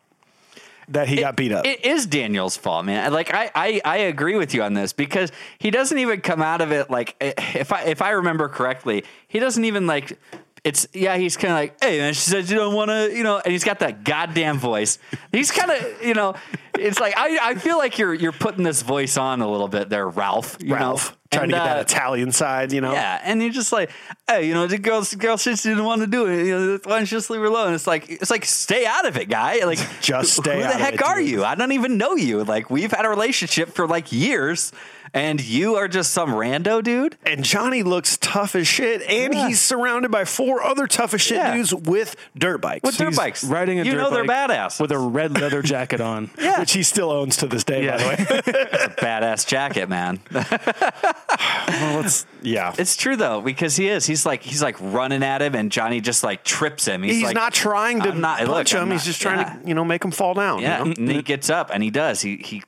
that he got beat up. It is Daniel's fault, man. Like I, I, I agree with you on this because he doesn't even come out of it like if I if I remember correctly, he doesn't even like it's yeah, he's kind of like, hey man, she said you don't want to, you know, and he's got that goddamn voice. He's kind of, you know, it's like I, I feel like you're you're putting this voice on a little bit there, Ralph. You Ralph know? trying And, to get uh, that Italian side, you know. Yeah, and you're just like, hey, you know, the girl, the girl she didn't want to do it. You know, why don't you just leave her alone? It's like, it's like, stay out of it, guy. Like, Just stay Who the heck are dude. you? I don't even know you. Like, we've had a relationship for like years, and you are just some rando dude. And Johnny looks tough as shit, and Yeah. he's surrounded by four other tough as shit Yeah. dudes with dirt bikes, With dirt He's bikes, riding a you dirt know they're bike badasses with a red leather jacket on. yeah, which he still owns to this day. Yeah. By the way, A badass jacket, man. well, it's, yeah, it's true though because he is. He's like he's like running at him, and Johnny just like trips him. He's, he's like, not trying to I'm not- punch look, I'm him. he's just trying yeah. to, you know, make him fall down. Yeah, you know? and he gets up and he does. He he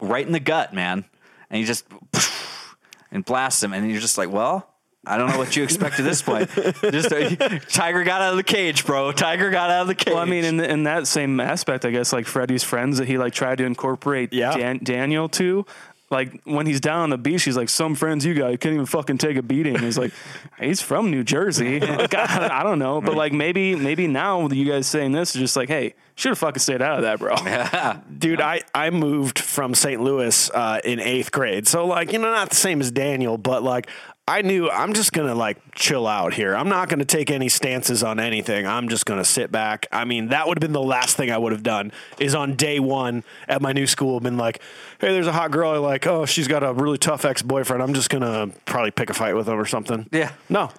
right in the gut, man, and he just and blasts him, and you're just like, well. I don't know what you expect at this point. Just uh, Tiger got out of the cage, bro. Tiger got out of the cage. Well, I mean, in, in that same aspect, I guess, like Freddie's friends that he like tried to incorporate Yeah. Dan- Daniel to. Like when he's down on the beach, he's like, "Some friends you got, you can't even fucking take a beating." He's like, "He's from New Jersey." Like, I, I don't know, but like maybe maybe now you guys saying this is just like, "Hey, should have fucking stayed out of that, bro." Dude, I, I moved from St. Louis uh, in eighth grade. So, like, you know, not the same as Daniel, but like, I knew I'm just going to like chill out here. I'm not going to take any stances on anything. I'm just going to sit back. I mean, that would have been the last thing I would have done is on day one at my new school, been like, hey, there's a hot girl I like. Oh, she's got a really tough ex boyfriend. I'm just going to probably pick a fight with him or something. Yeah. No,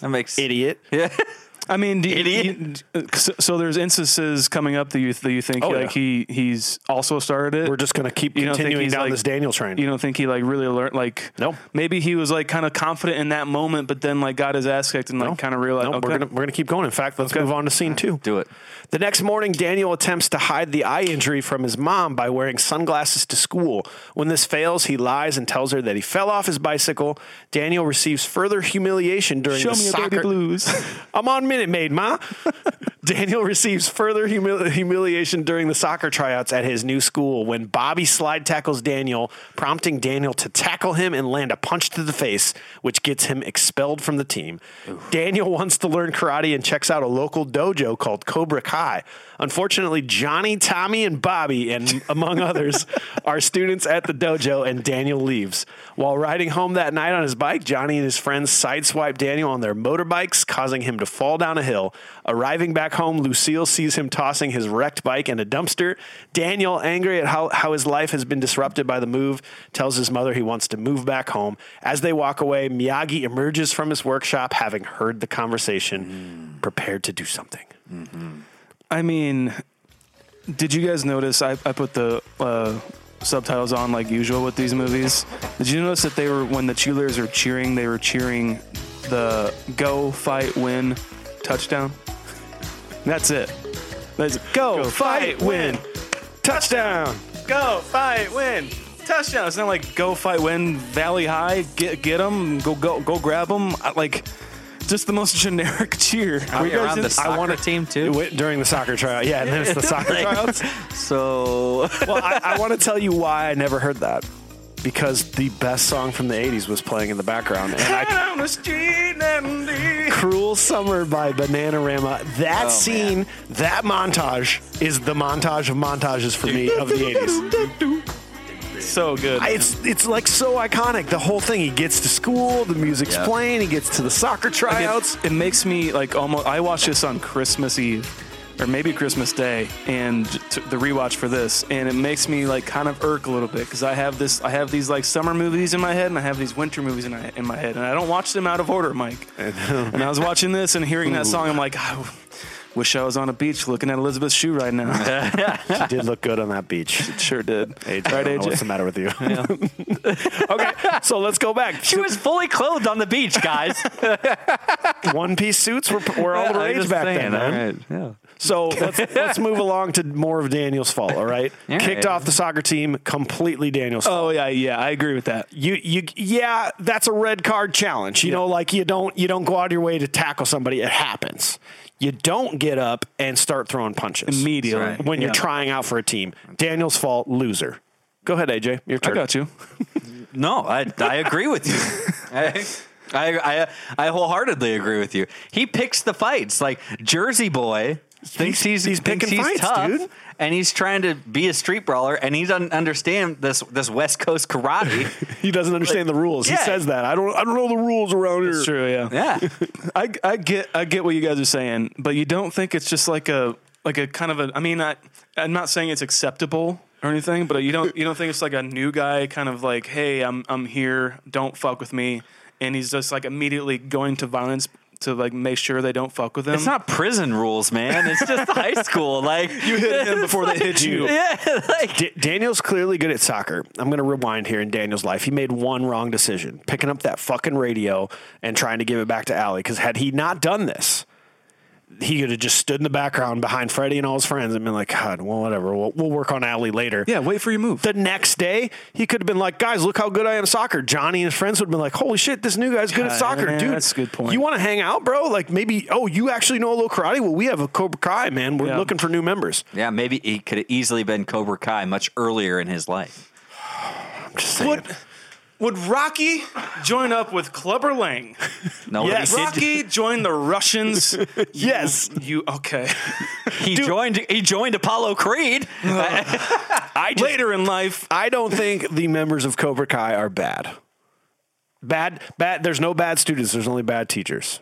that makes idiot. Yeah. I mean, do Idiot. you- so, so there's instances coming up that you that you think Oh, like yeah. he he's also started it. We're just going to keep You continuing he's, down like- this Daniel train. You don't think he like really learned like No. maybe he was like kind of confident in that moment, but then like got his ass kicked and like No. kind of realized No, okay. we're gonna we're gonna keep going. In fact, let's move on to scene two. Do it. The next morning, Daniel attempts to hide the eye injury from his mom by wearing sunglasses to school. When this fails, he lies and tells her that he fell off his bicycle. Daniel receives further humiliation during Show the me a soccer. baby blues. I'm on Minute Maid, ma. Daniel receives further humil- humiliation during the soccer tryouts at his new school when Bobby slide tackles Daniel, prompting Daniel to tackle him and land a punch to the face, which gets him expelled from the team. Daniel wants to learn karate and checks out a local dojo called Cobra Kai. Unfortunately, Johnny, Tommy, and Bobby, and among others, are students at the dojo, and Daniel leaves. While riding home that night on his bike, Johnny and his friends sideswipe Daniel on their motorbikes, causing him to fall down a hill. Arriving back home, Lucille sees him tossing his wrecked bike in a dumpster. Daniel, angry at how, how his life has been disrupted by the move, tells his mother he wants to move back home. As they walk away, Miyagi emerges from his workshop, having heard the conversation, mm. prepared to do something. Mm-hmm. I mean, did you guys notice? I, I put the uh, subtitles on like usual with these movies. Did you notice that they were when the cheerleaders are cheering, they were cheering the "Go Fight Win" touchdown. That's it. That's go, fight win touchdown. Go fight win touchdown. It's not like go fight win Valley High. Get get them. Go go go grab them. Like just the most generic cheer. Were you guys in- the soccer wanna- team too. Wait, During the soccer tryout. Yeah, and then it's the soccer tryouts. So well, I, I want to tell you why I never heard that. Because the best song from the 80s was playing in the background. And I, on the street and the Cruel Summer by Bananarama. That Oh, scene, that montage is the montage of montages for me of the 80s. So good. I- It's it's like so iconic. The whole thing. He gets to school, the music's Yeah. playing, he gets to the soccer Like, tryouts. it, it makes me like almost. I watched this on Christmas Eve, or maybe Christmas Day, and t- the rewatch for this, and it makes me like kind of irk a little bit because I have this, I have these like summer movies in my head, and I have these winter movies in my in my head, and I don't watch them out of order, Mike. and I was watching this and hearing that song, I'm like, I wish I was on a beach looking at Elizabeth's shoe right now. She did look good on that beach. It sure did. AJ, right, I don't know what's the matter with you? okay, so let's go back. She was fully clothed on the beach, guys. One piece suits were, were all the rage back saying, then, man. all right, yeah. So let's let's move along to more of Daniel's fault. All right, Yeah. kicked off the soccer team completely Daniel's oh, fault. Oh yeah, yeah, I agree with that. you you yeah, that's a red card challenge. You know, like you don't you don't go out of your way to tackle somebody. It happens. You don't get up and start throwing punches Immediately. Right. when you're trying out for a team. Daniel's fault, loser. Go ahead, AJ. Your I turn. got you. No, I, I agree with you. I, I, I, I wholeheartedly agree with you. He picks the fights. Like Jersey boy thinks he's, he's thinks picking he's fights, tough, dude. and he's trying to be a street brawler, and he doesn't understand this this West Coast karate. He doesn't understand the rules. He says that. I don't I don't know the rules around here. True. Yeah. yeah, I, I get I get what you guys are saying, but you don't think it's just like a like a kind of a. I mean, I, I'm not saying it's acceptable or anything, but you don't you don't think it's like a new guy kind of like, hey, I'm I'm here, don't fuck with me, and he's just like immediately going to violence to like make sure they don't fuck with him. it's not prison rules, man. It's just high school. Like you hit him before they hit you. Yeah, like D- Daniel's clearly good at soccer. I'm going to rewind here in Daniel's life. He made one wrong decision, picking up that fucking radio and trying to give it back to Allie. Because had he not done this, he could have just stood in the background behind Freddie and all his friends and been like, God, well, whatever. We'll, we'll work on Allie later. Yeah, wait for your move. The next day, he could have been like, guys, look how good I am at soccer. Johnny and his friends would have been like, holy shit, this new guy's good at soccer, man, dude. that's a good point. You want to hang out, bro? Like maybe, oh, you actually know a little karate? Well, we have a Cobra Kai, man. We're Yeah. looking for new members. yeah, maybe he could have easily been Cobra Kai much earlier in his life. I'm just saying. Would would Rocky join up with Clubber Lang? No, Yes. he, did- Rocky join the Russians? Yes. You okay? he joined. He joined Apollo Creed. I just, Later in life, I don't think the members of Cobra Kai are bad. Bad, bad. There's no bad students. There's only bad teachers.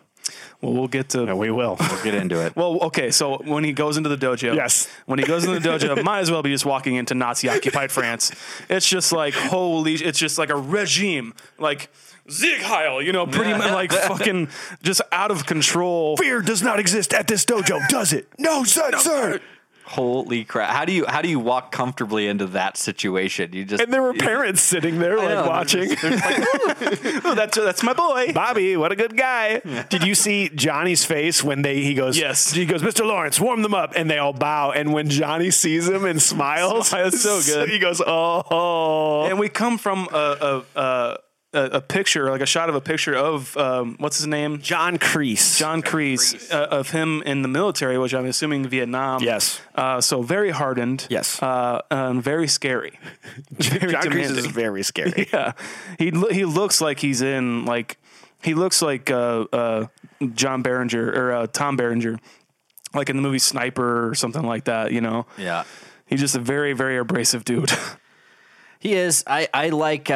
Well, we'll get to. And we will. We'll get into it. Well, okay. So when he goes into the dojo, Yes. When he goes into the dojo, might as well be just walking into Nazi-occupied France. It's just like holy. It's just like a regime, like Sieg Heil. You know, pretty much like fucking just out of control. Fear does not exist at this dojo, does it? No, sir, sir. Holy crap! How do you how do you walk comfortably into that situation? You just And there were parents sitting there, like know, watching. Oh, that's that's my boy. Bobby, what a good guy. Did you see Johnny's face when they he goes, Yes. He goes, Mr. Lawrence, warm them up. And they all bow. And when Johnny sees him and smiles, that's so good. he goes, Oh. And we come from a a, a a a picture, like a shot of a picture of um, what's his name, John Kreese. John Kreese, uh, of him in the military, which I'm assuming Vietnam. Yes. Uh, so very hardened. Yes. Uh, and very scary. Very John Kreese is very scary. Yeah. He lo- he looks like he's in like he looks like uh, uh, John Berenger or uh, Tom Berenger, like in the movie Sniper or something like that. You know. yeah. He's just a very very abrasive dude. He is. I I like.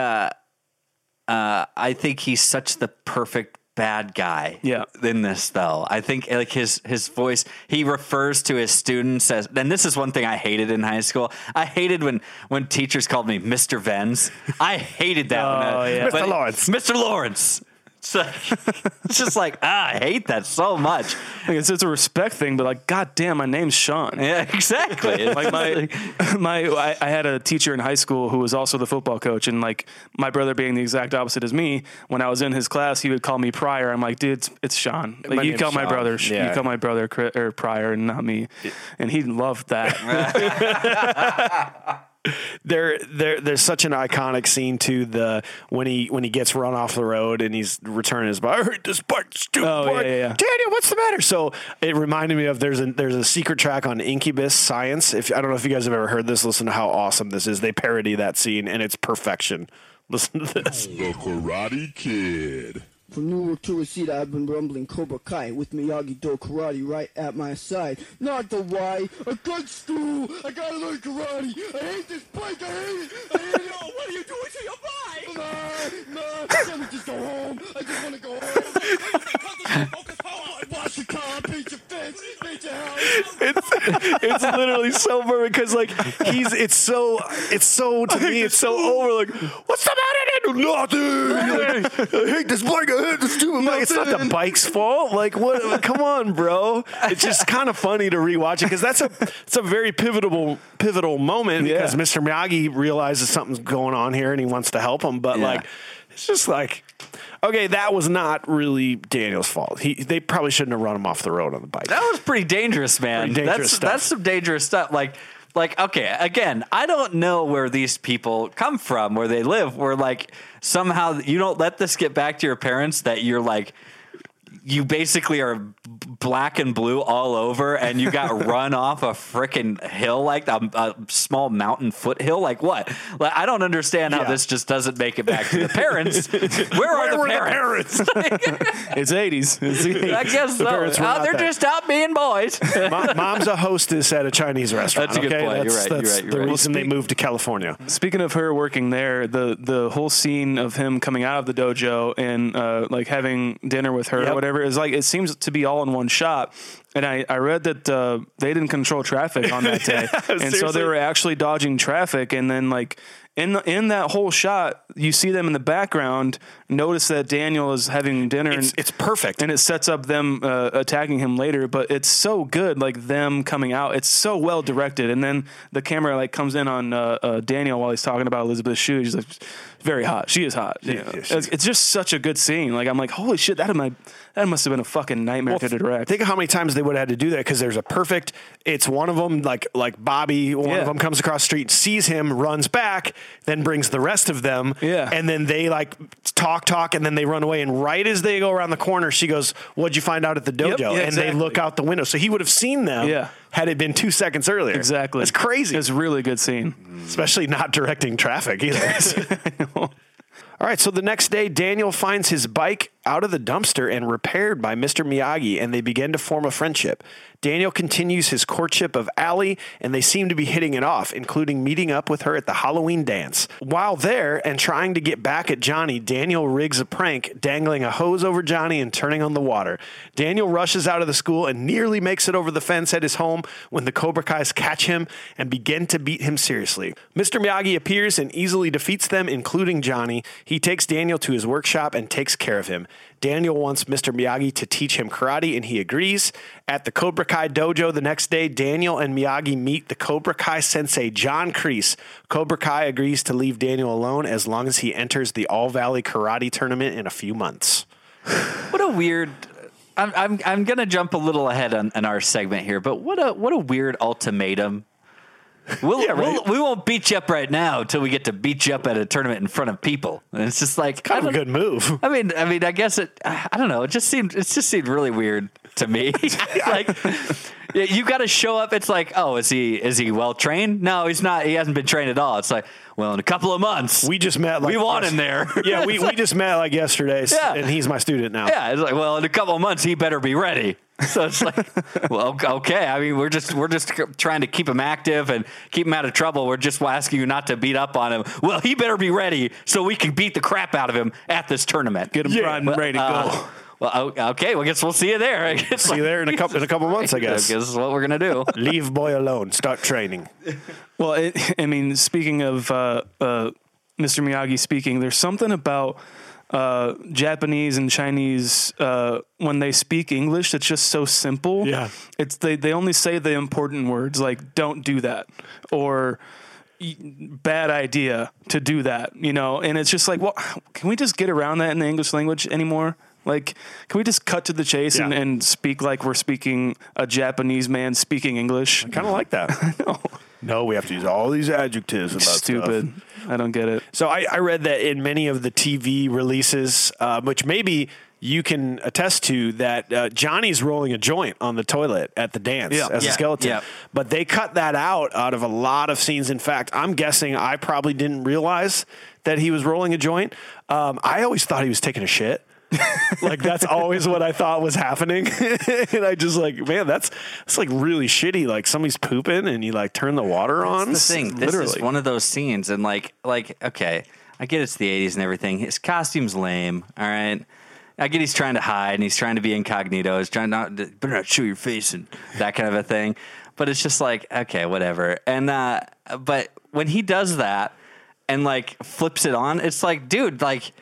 Uh, I think he's such the perfect bad guy. Yeah. In this though, I think like his his voice. He refers to his students as. And this is one thing I hated in high school. I hated when when teachers called me Mister Venz. I hated that. when I- Oh, yeah. Mr. Lawrence. Mr. Lawrence. So, it's just like ah, I hate that so much. Like it's, it's a respect thing, but like, god damn, my name's Sean. Yeah, exactly. like my my I, I had a teacher in high school who was also the football coach and like my brother being the exact opposite as me when i was in his class he would call me pryor i'm like dude it's, it's sean like My you name's call my brother Yeah. you call my brother Cri- or pryor and not me and he loved that there there there's such an iconic scene to the when he when he gets run off the road and he's returning his bike. I hate this bike, stupid Oh, bike. yeah, yeah, yeah. Daniel, what's the matter? So it reminded me of there's a there's a secret track on Incubus Science. If I don't know if you guys have ever heard this, listen to how awesome this is. They parody that scene and it's perfection. Listen to this. The Karate Kid. From New York to Reseda, I've been rumbling Cobra Kai with Miyagi Do Karate right at my side. Not the why, a good stool. I gotta learn karate. I hate this bike. I hate it. I hate it. No, what are you doing to your bike? Nah, nah. Let me just go home. I just wanna go home. Wash your car, paint your fence, paint your house. it's literally so perfect because like he's it's so it's so to me it's so over like what's the matter? Nothing. Like, I hate this bike I hate this stupid bike. It's not the bike's fault. Like what come on bro. It's just kind of funny to rewatch it because that's a it's a very pivotal pivotal moment because Mr. Miyagi realizes something's going on here and he wants to help him but Yeah. like it's just like okay that was not really Daniel's fault he they probably shouldn't have run him off the road on the bike That was pretty dangerous, man. Pretty dangerous that's stuff. that's some dangerous stuff. Like like okay, again, I don't know where these people come from, where they live, where like somehow you don't let this get back to your parents that you're like you basically are black and blue all over and you got run off a freaking hill like a, a small mountain foothill like what like i don't understand how Yeah. this just doesn't make it back to the parents where are the were parents, It's 80s. It's 80s. i guess so parents were Oh, they're there. just out being boys Mo- Mom's a hostess at a Chinese restaurant. That's a good okay? point. You're That's, right, you're that's right, you're the right. reason they moved to California. Speaking of her working there, the the whole scene of him coming out of the dojo and uh, like having dinner with her Yep. or whatever is like it seems to be all in one shot. And I, I read that uh, they didn't control traffic on that day, and so they were actually dodging traffic. And then like in the, in that whole shot, you see them in the background. Notice that Daniel is having dinner. It's, and, it's perfect. and it sets up them uh, attacking him later but it's so good like them coming out it's so well directed and then the camera like comes in on uh, uh, daniel while he's talking about elizabeth shue she's like very hot she is hot yeah, she's- it's, it's just such a good scene like i'm like holy shit that, might, that must have been a fucking nightmare to direct Think of how many times they would have had to do that because there's a perfect. It's one of them, like like Bobby. One Yeah. of them comes across the street, sees him, runs back, then brings the rest of them. Yeah. and then they like talk, talk, and then they run away. And right as they go around the corner, she goes, "What'd you find out at the dojo?" Yep, yeah, and exactly. they look out the window, so he would have seen them. Yeah. had it been two seconds earlier. exactly It's crazy. it's a really good scene especially not directing traffic either. All right, so the next day, Daniel finds his bike out of the dumpster and repaired by Mr. Miyagi, and they begin to form a friendship. Daniel continues his courtship of Allie, and they seem to be hitting it off, including meeting up with her at the Halloween dance. While there and trying to get back at Johnny, Daniel rigs a prank, dangling a hose over Johnny and turning on the water. Daniel rushes out of the school and nearly makes it over the fence at his home when the Cobra Kai's catch him and begin to beat him seriously. Mr. Miyagi appears and easily defeats them, including Johnny. He takes Daniel to his workshop and takes care of him. Daniel wants Mr. Miyagi to teach him karate, and he agrees. At the Cobra Kai dojo the next day, Daniel and Miyagi meet the Cobra Kai sensei, John Kreese. Cobra Kai agrees to leave Daniel alone as long as he enters the All Valley Karate Tournament in a few months. What a weird. I'm I'm I'm gonna jump a little ahead on, on our segment here, but what a what a weird ultimatum. We'll, Yeah, right. we'll we won't beat you up right now until we get to beat you up at a tournament in front of people. And it's just like Kind of a good move. I mean, I mean, I guess it. I don't know. It just seemed. It just seemed really weird to me. like, you got to show up. It's like, oh, is he is he well trained? No, he's not. He hasn't been trained at all. It's like, well, in a couple of months, We just met. Like we want him there. yeah, we, we just met like yesterday, Yeah. and he's my student now. Yeah, it's like, well, in a couple of months, he better be ready. So it's like, well, ok- okay. I mean, we're just we're just trying to keep him active and keep him out of trouble. We're just asking you not to beat up on him. Well, he better be ready so we can beat the crap out of him at this tournament. get him Yeah. primed and ready to Uh, go Well, okay. Well, I guess we'll see you there. I guess See you there in a couple in a couple months, I I guess. guess is what we're gonna do. Leave boy alone. Start training. Well, it, I mean, speaking of uh, uh, Mr. Miyagi speaking, there's something about uh, Japanese and Chinese uh, when they speak English It's just so simple. Yeah. it's they they only say the important words like "don't do that" or "bad idea to do that," you know. And it's just like, well, can we just get around that in the English language anymore? Like, can we just cut to the chase and, Yeah. and speak like we're speaking a Japanese man speaking English? I kind of like that. no. No, we have to use all these adjectives about Stupid. stuff. I don't get it. So I, I read that in many of the TV releases, uh, which maybe you can attest to, that uh, Johnny's rolling a joint on the toilet at the dance Yeah. as Yeah, a skeleton. yeah. But they cut that out out of a lot of scenes. In fact, I'm guessing I probably didn't realize that he was rolling a joint. Um, I always thought he was taking a shit. like that's always what I thought was happening, and I just like, man, that's it's like really shitty. Like somebody's pooping, and you like turn the water on. That's the thing. This Literally. is one of those scenes, and like, like, okay, I get it's the '80s and everything. His costume's lame. All right, I get he's trying to hide and he's trying to be incognito. He's trying not to better not show your face and that kind of a thing. But it's just like okay, whatever. And uh, but when he does that and like flips it on, it's like, dude, like.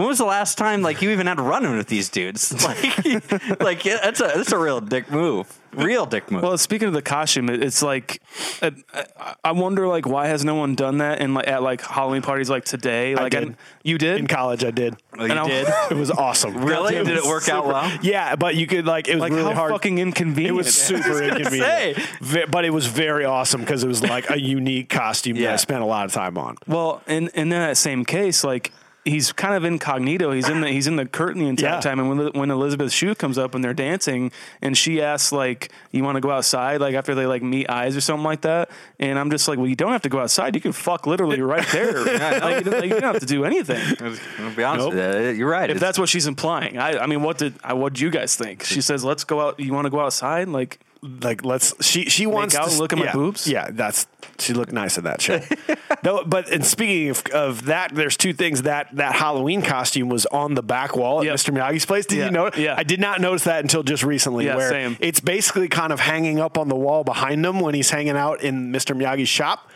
When was the last time like you even had to run with these dudes? Like, like yeah, that's a that's a real dick move, real dick move. Well, speaking of the costume, it- it's like uh, I- I wonder like why has no one done that in like at like Halloween parties like today? Like did. you did In college, I did. Oh, you and I- did? It was awesome. Really? It Did it was work out well? Yeah, but you could like it was like really how hard. fucking inconvenient. It was super inconvenient, say. Ve- but it was very awesome because it was like a unique costume that Yeah. I spent a lot of time on. Well, and and in that same case, like he's kind of incognito. He's in the he's in the curtain the entire Yeah. time. And when when Elizabeth Shue comes up and they're dancing, and she asks like, "You want to go outside?" Like after they like meet eyes or something like that. And I'm just like, "Well, you don't have to go outside. You can fuck literally right there. like, you don't- like, you don't have to do anything." I'll be honest Nope. with you. You're right. If It's- that's what she's implying, I, I mean, what did I, what do you guys think? She says, "Let's go out. You want to go outside?" Like, Like let's she she wants out to and look at my yeah, boobs? Yeah, that's she looked nice in that show. no, but and speaking of, of that, there's two things that that Halloween costume was on the back wall at Yep. Mr. Miyagi's place. Did Yeah, you know? yeah. I did not notice that until just recently. Yeah, where same. it's basically kind of hanging up on the wall behind him when he's hanging out in Mr. Miyagi's shop.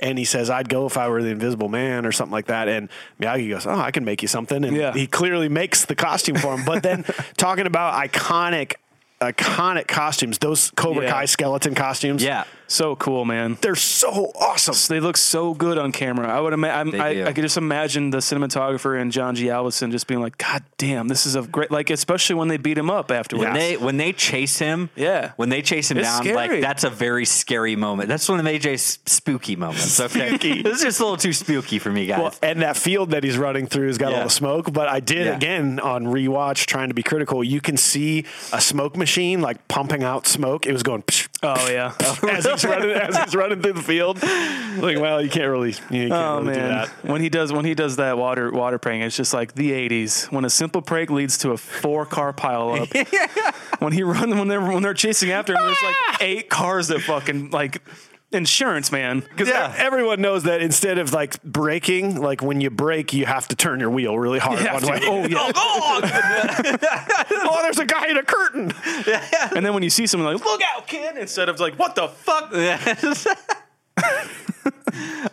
And he says, "I'd go if I were the Invisible Man or something like that." And Miyagi goes, "Oh, I can make you something." And Yeah. he clearly makes the costume for him. But then talking about iconic, iconic costumes, those Cobra Yeah. Kai skeleton costumes, yeah. So cool, man. they're so awesome. They look so good on camera. I would imagine. They I, do. I could just imagine the cinematographer and John G. Avildsen just being like, "God damn, this is a great." Like, especially when they beat him up afterwards. When they when they chase him, Yeah. When they chase him It's down, scary. like that's a very scary moment. That's one of AJ's spooky moments. Okay, Spooky. this is just a little too spooky for me, guys. Well, and that field that he's running through has got Yeah. all the smoke. But I did Yeah. again on rewatch, trying to be critical. You can see a smoke machine like pumping out smoke. It was going psh, oh yeah. as he's running as he's running through the field. Like, well, you can't really, you can't Oh really do man, that. when he does when he does that water water prank, it's just like the '80s when a simple prank leads to a four car pileup. when he run when they're when they're chasing after him, there's like ah! eight cars that fucking like insurance man. Because yeah. everyone knows that instead of like braking, like when you brake, you have to turn your wheel really hard one to. way. Oh yeah. oh, there's a guy in a curtain. and then when you see someone like, "Look out, kid!" instead of like, "What the fuck?"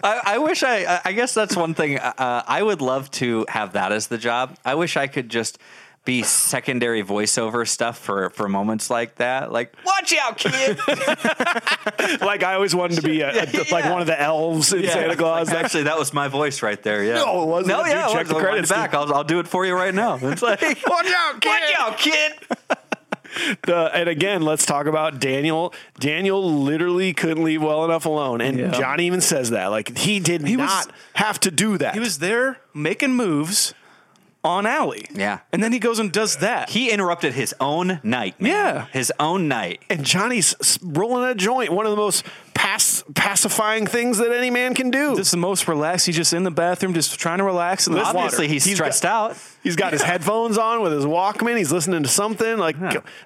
I, I wish I. I guess that's one thing. Uh, I would love to have that as the job. I wish I could just be secondary voiceover stuff for for moments like that. Like, watch out, kid. like I always wanted to be a, a- like Yeah. one of the elves in Santa Claus. Like, actually, that was my voice right there. Yeah. No, it wasn't. No, Dude, yeah. check it the was. Rewind credits, back. I'll, I'll do it for you right now. It's like, watch out, kid. Watch out, kid. Uh, and again, let's talk about Daniel. Daniel literally couldn't leave well enough alone, and Yeah. Johnny even says that. Like he did He was- not have to do that. He was there making moves on Allie. Yeah. and then he goes and does that. He interrupted his own night. Man. Yeah. his own night. and Johnny's rolling a joint. One of the most pass, pacifying things that any man can do. Just the most relaxed. He's just in the bathroom, just trying to relax. And Obviously, he's, He's stressed got- out. He's got his headphones on with his Walkman. He's listening to something. Like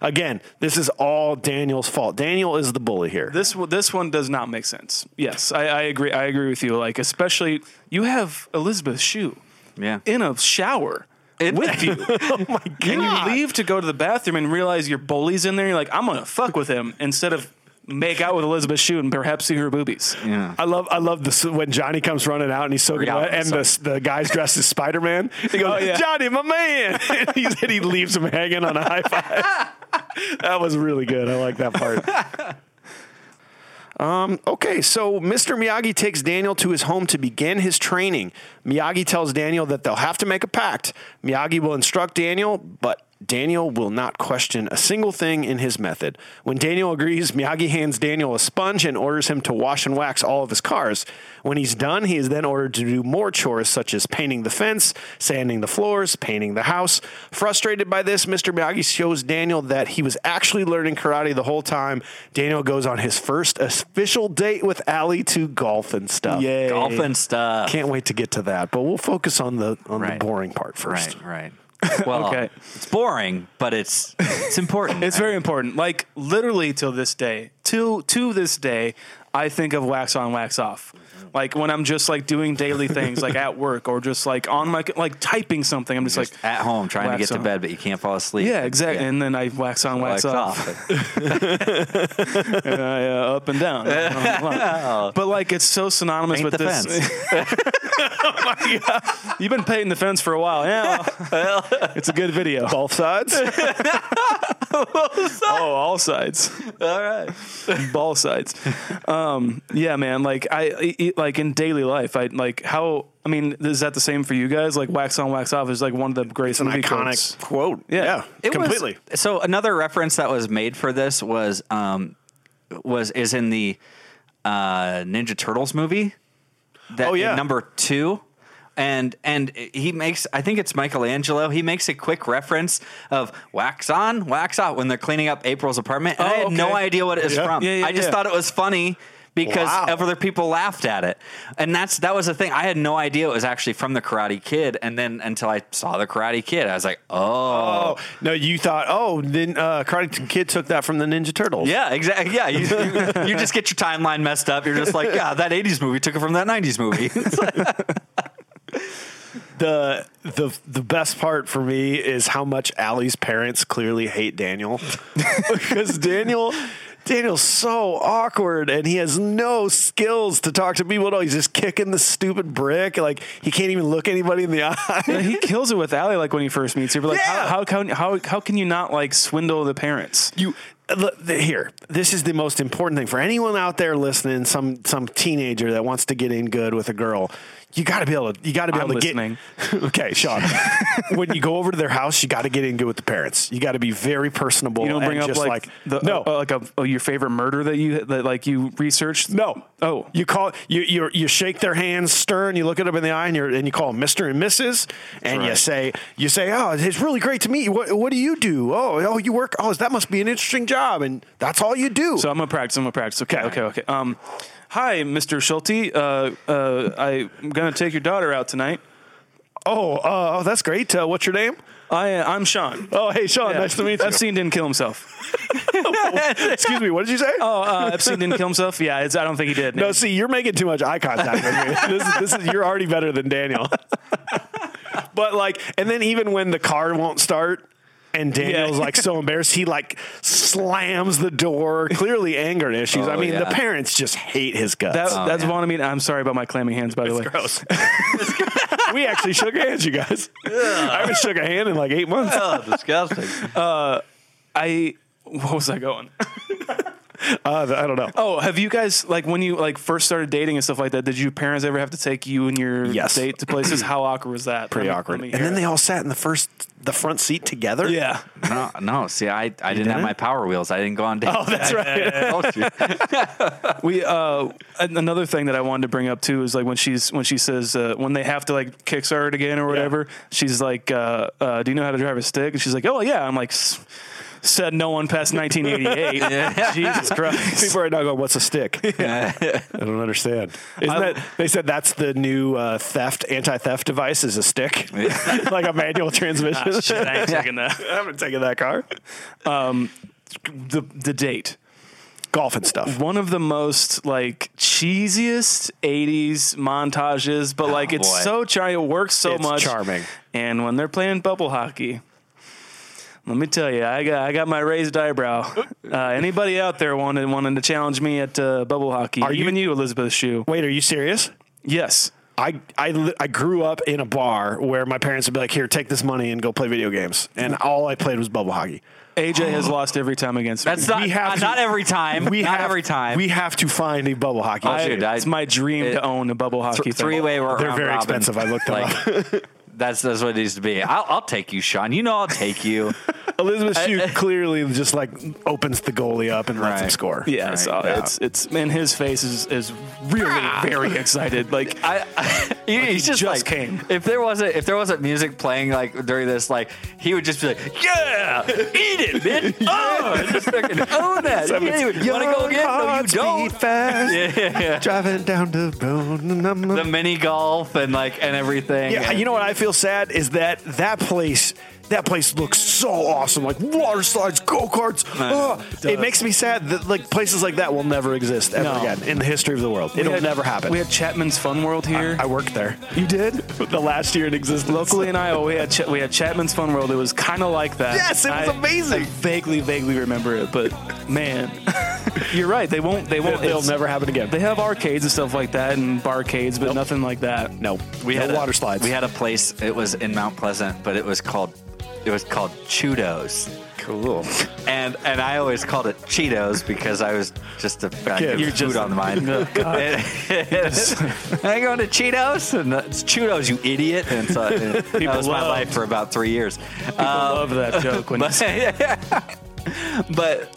again, this is all Daniel's fault. Daniel is the bully here. This one- this one does not make sense. Yes, I, I agree. I agree with you. Like especially you have Elizabeth Shue Yeah. in a shower. With you, oh my god! and you leave to go to the bathroom and realize your bully's in there. You're like, I'm gonna fuck with him instead of make out with Elizabeth Shue and perhaps see her boobies. Yeah. I love I love this when Johnny comes running out and he's soaking Yeah, wet and the, the guy's dressed as Spider Man. He goes, Oh, yeah. Johnny, my man. and, he's, and he leaves him hanging on a high five. that was really good. I like that part. Um, okay, so Mr. Miyagi takes Daniel to his home to begin his training. Miyagi tells Daniel that they'll have to make a pact. Miyagi will instruct Daniel, but Daniel will not question a single thing in his method. When Daniel agrees, Miyagi hands Daniel a sponge and orders him to wash and wax all of his cars. When he's done, he is then ordered to do more chores such as painting the fence, sanding the floors, painting the house. Frustrated by this, Mr. Miyagi shows Daniel that he was actually learning karate the whole time. Daniel goes on his first official date with Allie to golf and stuff. Yay. Golf and stuff. Can't wait to get to that, but we'll focus on the on Right. the boring part first. Right, right. Well, Okay. it's boring, but it's it's important. It's very important. Like literally till this day, to to this day, I think of wax on, wax off. Like when I'm just like doing daily things, like at work or just like on my like typing something. I'm just, Just like at home trying to wax get to bed, but you can't fall asleep. Yeah, exactly. And then I wax on, wax, Wax off. off. and I, uh, up and down. but like it's so synonymous Paint with the this. oh my God. You've been painting the fence for a while. Yeah, well, it's a good video. Both sides. Oh, all sides. All right. Ball sides. Um, yeah, man. Like I, I- like in daily life, I like how. I mean, is that the same for you guys? Like wax on, wax off is like one of the greatest It's an iconic quotes. quote. Yeah. Yeah, It was- completely. so another reference that was made for this was um was is in the uh, Ninja Turtles movie. That Oh, yeah. number two. And and he makes I think it's Michelangelo. He makes a quick reference of wax on, wax off when they're cleaning up April's apartment. And I Oh, had no idea what it was Yeah. from. Yeah, yeah, I just yeah. thought it was funny because Wow. other people laughed at it. And that's that was the thing. I had no idea it was actually from the Karate Kid. And then until I saw the Karate Kid, I was like, oh, Oh no, you thought? Oh, then uh, Karate Kid took that from the Ninja Turtles. Yeah, exactly. Yeah, you, you, you just get your timeline messed up. You're just like, yeah, that '80s movie took it from that '90s movie. The the the best part for me is how much Allie's parents clearly hate Daniel because Daniel Daniel's so awkward and he has no skills to talk to people. No, he's just kicking the stupid brick. Like he can't even look anybody in the eye. Yeah, he kills it with Allie like when he first meets her. But like, Yeah. how, how can how how can you not like swindle the parents? you uh, look, here this is the most important thing for anyone out there listening some some teenager that wants to get in good with a girl you got to be able to you got to be I'm able to listening. get okay Sean when you go over to their house you got to get in good with the parents you got to be very personable You don't bring and up just like, like, the no uh, like a, uh, your favorite murder that you that like you researched. no. Oh. You call you you you shake their hands stern. You look it up in the eye, and you and you call them Mister and Mrs. And you say you say, "Oh, it's really great to meet you. What what do you do? Oh, oh, you work. Oh, that must be an interesting job." And that's all you do. So I'm gonna practice. I'm gonna practice. Okay, okay, okay. Um, hi, Mr. Schulte. Uh, uh, I'm gonna take your daughter out tonight. oh, uh, oh, that's great. Uh, what's your name? I I'm Sean. Oh, hey, Sean. Yeah. Nice to meet you. Epstein didn't kill himself. Excuse me. What did you say? Oh, uh, Epstein didn't kill himself. Yeah, it's, I don't think he did. No, see, you're making too much eye contact with me. This is, this is you're already better than Daniel. but like, and then even when the car won't start. And Daniel's Yeah. like so embarrassed, he like slams the door. Clearly, anger issues. I Oh, mean, the parents just hate his guts. That, oh, that's yeah. one of me. I'm sorry about my clammy hands, by the way. gross. we actually shook hands, you guys. I haven't shook a hand in like eight months. oh, disgusting. Uh, I what was I going? Uh, I don't know. Oh, have you guys like when you like first started dating and stuff like that? Did your parents ever have to take you and your Yes. date to places? How awkward was that? Pretty Let me- awkward. let And hear then they all sat in the first, the front seat together. yeah. No, no. See, I, I didn't have didn't? my Power Wheels. I didn't go on dates. Oh, that's right. We uh an- another thing that I wanted to bring up too is like when she's when she says uh, when they have to like kickstart again or whatever, she's like, uh, uh, "Do you know how to drive a stick?" And she's like, "Oh yeah." I'm like, "S- "Said no one past 1988." Jesus Christ. People are now going, "What's a stick?" I don't understand. Isn't I- that they said that's the new uh, theft anti-theft device is a stick, like a manual transmission? Ah, shit, I ain't taking that. I haven't taken that car. The the date. Golf and stuff. one of the most like cheesiest 80s montages but like it's boy. so charming it works so It's much charming. and when they're playing bubble hockey let me tell you i got i got my raised eyebrow uh, anybody out there wanted wanting to challenge me at uh, bubble hockey Are you- even you elizabeth shue Wait, are you serious? yes I, I, I grew up in a bar where my parents would be like, here, take this money and go play video games. And all I played was bubble hockey. aj has lost every time against me. That's not, We have uh, to- not every time. We not have, every time. We have to find a bubble hockey. I- dude, I- it's my dream it- to own a bubble hockey thing. Three way or They're very robin. expensive. I looked them Like, up. That's that's what it needs to be. I'll, I'll take you, Sean. You know I'll take you. Elizabeth Shue clearly just like opens the goalie up and lets him Right. score. yeah, so yeah. it's it's man, his face is is really ah. very excited. Like I, I he, he's just, just like, came. If there wasn't if there wasn't music playing like during this, like he would just be like, "Yeah, eat it, bitch! Oh, and just fucking own that. You want to go again? No, you don't." Fast, Yeah, yeah. Driving down the road. The mini golf and like and everything. Yeah, And- you know what I feel sad is that that place that place looks so awesome. Like water slides, go karts. Oh, it makes me sad that like places like that will never exist ever No. again in the history of the world. We It'll had- never happen. We had Chapman's Fun World here. I worked there. you did? The last year it existed Locally in Iowa, we had Ch- we had Chapman's Fun World. It was kind of like that. Yes, it was I- amazing. I vaguely, vaguely remember it, but man, you're right. They won't. They won't. It'll never happen again. They have arcades and stuff like that, and barcades, but nothing like that. No, We no had a- water slides. We had a place. It was in Mount Pleasant, but it was called it was called Chudos. cool. And and I always called it Cheetos because I was just a guy kid. You're food just- on the mind. Oh, God. I going to Cheetos and it's Chudos, you idiot. And so that was my life for about three years. People love that um, joke when but, but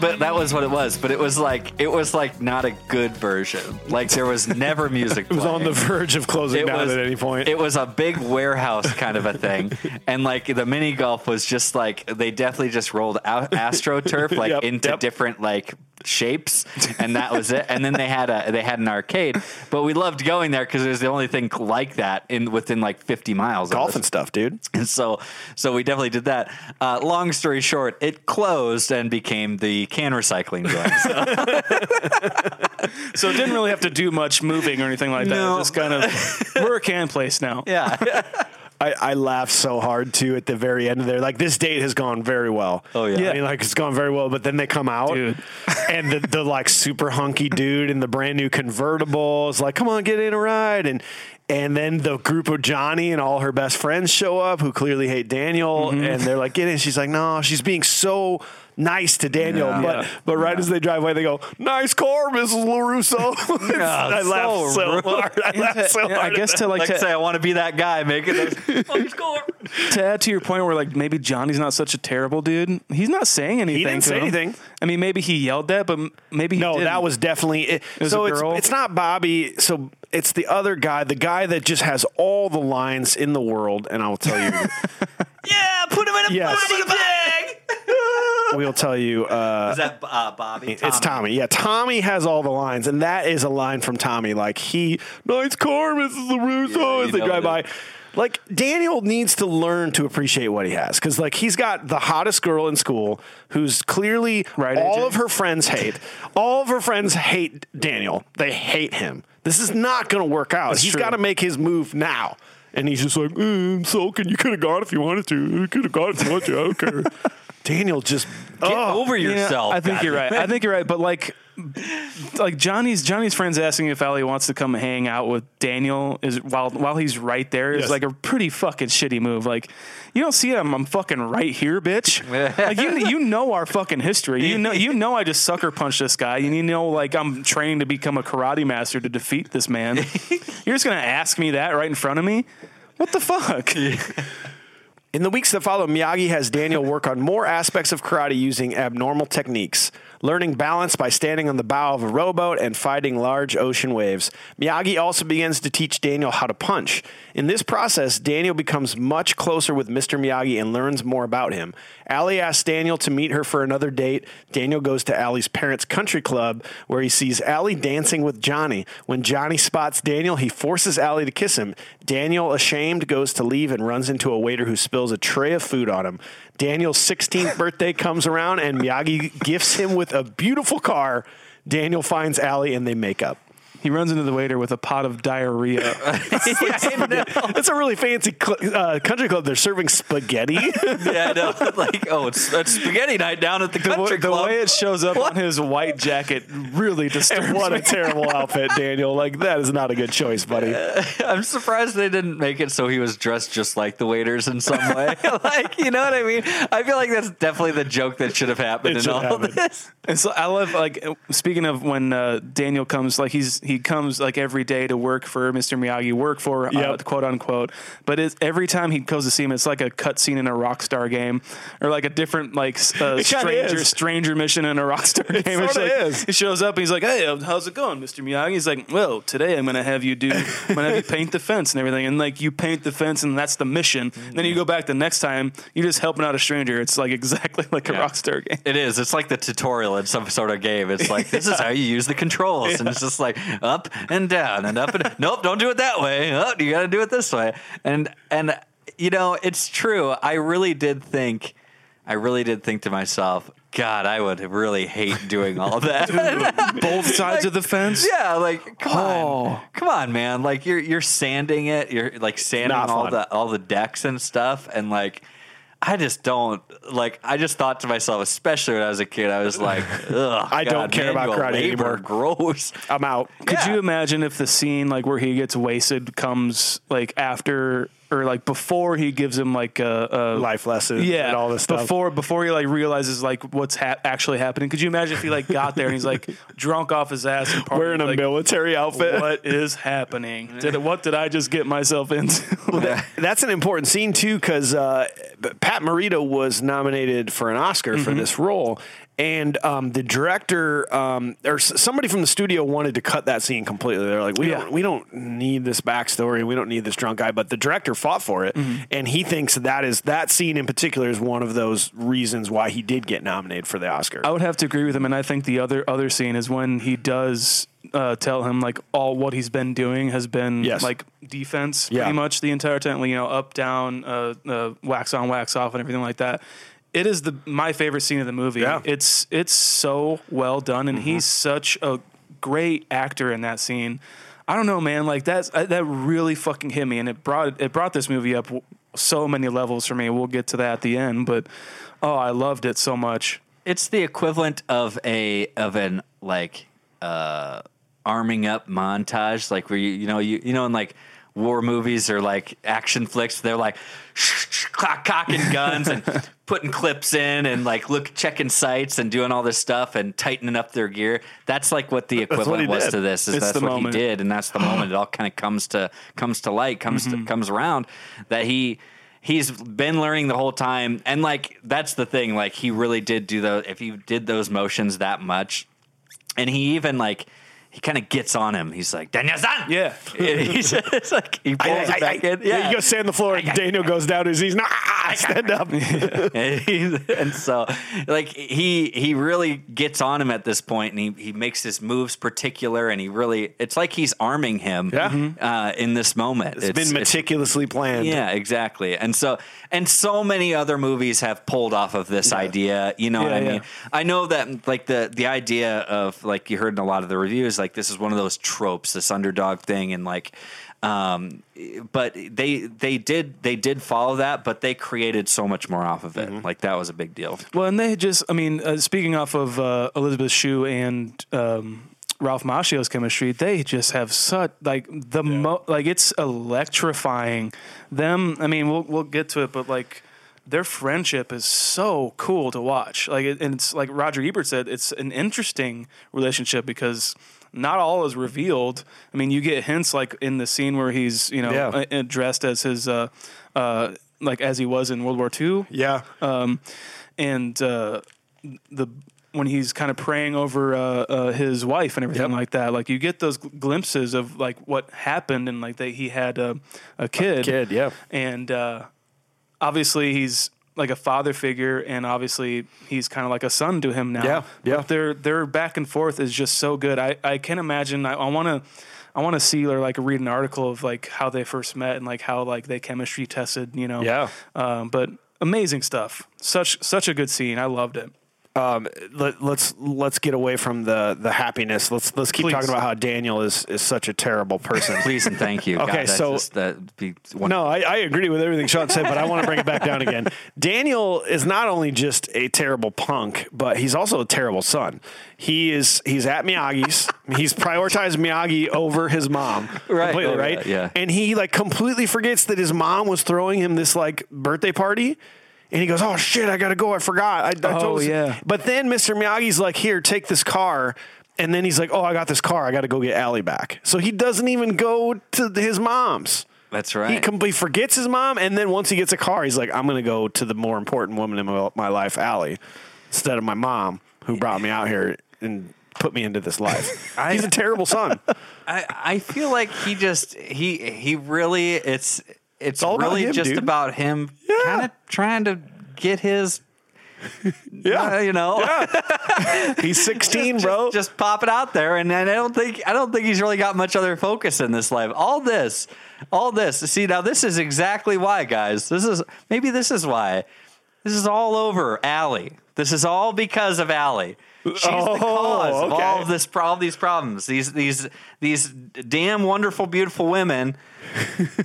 but that was what it was. But it was like it was like not a good version. Like there was never music. It was on the verge of closing down at any point. It was a big warehouse kind of a thing, and like the mini golf was just like they definitely just rolled out astroturf like Yep, into yep. different like shapes, and that was it. And then they had a they had an arcade, but we loved going there because it was the only thing like that in within like 50 miles. of Golf us. and stuff, dude. And so, so we definitely did that. Uh, long story short, it closed and became the can recycling joint. So, So it didn't really have to do much moving or anything like that. No. Just kind of we're a can place now. yeah, I, I laughed so hard too at the very end of there. Like this date has gone very well. Oh, yeah. I mean, like it's gone very well. But then they come out, Dude. and the, the like super hunky dude in the brand new convertible is like, "Come on, get in a ride." And and then the group of Johnny and all her best friends show up, who clearly hate Daniel, Mm-hmm. and they're like, "Get in." She's like, "No," she's being so. Nice to Daniel, Yeah. but but right as they drive away, they go, "Nice car, Mrs. LaRusso." I so laughed so rude. hard. I laughed so Yeah, I hard. at guess to like, like to, say, I want to be that guy making those. Oh, score. to add to your point where like maybe Johnny's not such a terrible dude. He's not saying anything. He didn't to say him. anything. I mean, maybe he yelled that, but maybe he No, didn't. that was definitely it. was so a it's it's not Bobby. So it's the other guy, the guy that just has all the lines in the world, and I will tell you. Yeah, put him in a Yes. body bag. We'll tell you. Uh, Is that uh, Bobby? It's Tommy. Yeah, Tommy has all the lines, and that is a line from Tommy. Like he, nice car, Mrs. LaRusso, Yeah, as they drive by. Like Daniel needs to learn to appreciate what he has, because like he's got the hottest girl in school, who's clearly Right, all AJ? of her friends hate. all of her friends hate Daniel. They hate him. This is not going to work out. That's he's got to make his move now. And he's just like, mm, I'm sulking. You could have gone if you wanted to. You could have gone if you wanted to. I don't care. Daniel just Get oh. over Yeah, yourself. I think God you're right. I think you're right. But like, like Johnny's Johnny's friends asking if Allie wants to come hang out with Daniel is while while he's right there is Yes. like a pretty fucking shitty move. Like, you don't see him. I'm fucking right here, bitch. like you you know our fucking history. You know you know I just sucker punched this guy. And you know like I'm training to become a karate master to defeat this man. you're just gonna ask me that right in front of me. What the fuck? In the weeks that follow, Miyagi has Daniel work on more aspects of karate using abnormal techniques, learning balance by standing on the bow of a rowboat and fighting large ocean waves. Miyagi also begins to teach Daniel how to punch. In this process, Daniel becomes much closer with Mr. Miyagi and learns more about him. Allie asks Daniel to meet her for another date. Daniel goes to Allie's parents' country club where he sees Allie dancing with Johnny. When Johnny spots Daniel, he forces Allie to kiss him. Daniel, ashamed, goes to leave and runs into a waiter who spills a tray of food on him. Daniel's 16th birthday comes around and Miyagi gifts him with a beautiful car. Daniel finds Allie and they make up. He runs into the waiter with a pot of diarrhea. It's a really fancy cl- uh, country club. They're serving spaghetti. yeah, I know. Like, oh, it's, it's spaghetti night down at the the, country the club. way it shows up on his white jacket really disturbs what me. a terrible outfit, Daniel. Like, that is not a good choice, buddy. I'm surprised they didn't make it so he was dressed just like the waiters in some way. like, you know what I mean? I feel like that's definitely the joke that should have happened It in all of this. And so I love like speaking of when uh, Daniel comes, like he's he comes like every day to work for Mr. Miyagi, work for uh, quote unquote. But it's, every time he goes to see him, it's like a cutscene in a Rockstar game, or like a different like uh, stranger is. stranger mission in a Rockstar game. Sorta like, is. He shows up and he's like, "Hey, uh, how's it going, Mr. Miyagi?" He's like, "Well, today I'm gonna have you do, I'm gonna have you paint the fence and everything." And like you paint the fence, and that's the mission. Then you go back the next time, you're just helping out a stranger. It's like exactly like a Rockstar game. It is. It's like the tutorial in some sort of game. It's like this is how you use the controls, and it's just like up and down and up and nope, don't do it that way. Oh, you got to do it this way. And and you know, it's true. I really did think, I really did think to myself, God, I would really hate doing all that. Both sides of the fence. yeah, like come Oh. on, come on, man. Like you're you're sanding it. You're like sanding all the all the decks and stuff, and like. I just don't like. I just thought to myself, especially when I was a kid, I was like, "Ugh, I don't care about manual karate labor, anymore. Gross." I'm out. Could Yeah. you imagine if the scene like where he gets wasted comes like after or like before he gives him like a, a Life lesson yeah and all this stuff. before before he like realizes like what's ha- actually happening? Could you imagine if he like got there and he's like drunk off his ass and partying, Wearing a like, military outfit. What is happening? Did what did I just get myself into? That's an important scene too, because uh, Pat Morita was nominated for an Oscar for this role, and um, the director um, or somebody from the studio wanted to cut that scene completely. They're like, we Yeah. don't, we don't need this backstory, we don't need this drunk guy. But the director fought for it, and he thinks that is that scene in particular is one of those reasons why he did get nominated for the Oscar. I would have to agree with him, and I think the other other scene is when he does uh, tell him like all what he's been doing has been Yes. like defense Yeah. pretty much the entire time. You know, up down, uh, uh, wax on, wax off, and everything like that. It is the my favorite scene of the movie. Yeah. Mm-hmm. It's it's so well done, and he's such a great actor in that scene. I don't know, man. Like that's uh, that really fucking hit me, and it brought it brought this movie up so many levels for me. We'll get to that at the end, but oh, I loved it so much. It's the equivalent of a of an like uh arming up montage, like where you you know you you know in like war movies or like action flicks, they're like cock- cocking guns and putting clips in and like look checking sights and doing all this stuff and tightening up their gear. That's like what the equivalent he was did. to this. Is It's that's what moment. he did, and that's the moment it all kind of comes to comes to light, comes to, mm-hmm. comes around that he he's been learning the whole time and like that's the thing like he really did do those if he did those motions that much and he even like he kind of gets on him he's like daniel san Yeah. He's like he pulls it back in yeah, you go stand on the floor, and Daniel goes down his knees. Nah, stand up. and, so like he he really gets on him at this point and he, he makes his moves particular and he really it's like he's arming him Yeah. uh, in this moment It's been meticulously planned. yeah, exactly. And so and so many other movies have pulled off of this idea. You know what I yeah. mean? I know that like the the idea of like you heard in a lot of the reviews, like this is one of those tropes, this underdog thing, and like um but they they did they did follow that but they created so much more off of it Mm-hmm. like that was a big deal Well, and they just, I mean, uh, speaking off of uh, Elizabeth Shue and um, Ralph Macchio's chemistry, they just have such like the mo like it's electrifying. Them, I mean, we'll we'll get to it, but like their friendship is so cool to watch. Like, it, and it's like Roger Ebert said, it's an interesting relationship because not all is revealed. I mean, you get hints like in the scene where he's you know Yeah. dressed as his uh, uh, like as he was in World War II Yeah. um, and uh, the when he's kind of praying over uh, uh, his wife and everything Yep. like that, like you get those gl- glimpses of like what happened and like that he had a, a kid, kid, yeah. and uh, obviously he's like a father figure, and obviously he's kind of like a son to him now. Yeah, yeah. But their their back and forth is just so good. I I can imagine. I, I want to. I want to see or like read an article of like how they first met and like how like they chemistry tested, you know. Yeah. Um, but amazing stuff. Such such a good scene. I loved it. Um, let, let's let's get away from the the happiness. Let's let's keep Please. talking about how Daniel is is such a terrible person. please and thank you Okay, God, so- just, that'd be one- No, I, I agree with everything Sean said, but I want to bring it back down again. Daniel is not only just a terrible punk, but he's also a terrible son. He is he's at Miyagi's. he's prioritized Miyagi over his mom. Right. Completely, Oh, right? yeah, yeah. And he like completely forgets that his mom was throwing him this like birthday party. And he goes, "Oh shit, I gotta go. I forgot." I, I Oh, told us." yeah. But then Mr. Miyagi's like, "Here, take this car." And then he's like, "Oh, I got this car. I got to go get Allie back." So he doesn't even go to his mom's. that's right. He completely forgets his mom, and then once he gets a car, he's like, "I'm to go to the more important woman in my, my life, Allie, instead of my mom, who brought me out here and put me into this life." he's a terrible son. I, I feel like he just he he really it's it's all really him, just dude. about him kind of trying to get his yeah, uh, you know, He's 16, bro. just pop it out there, and, and I don't think I don't think he's really got much other focus in this life. All this, all this. See, now this is exactly why, guys. This is maybe this is why. This is all over Allie. This is all because of Allie. She's the Oh, cause of all oh, of this, all these problems. These these these damn wonderful, beautiful women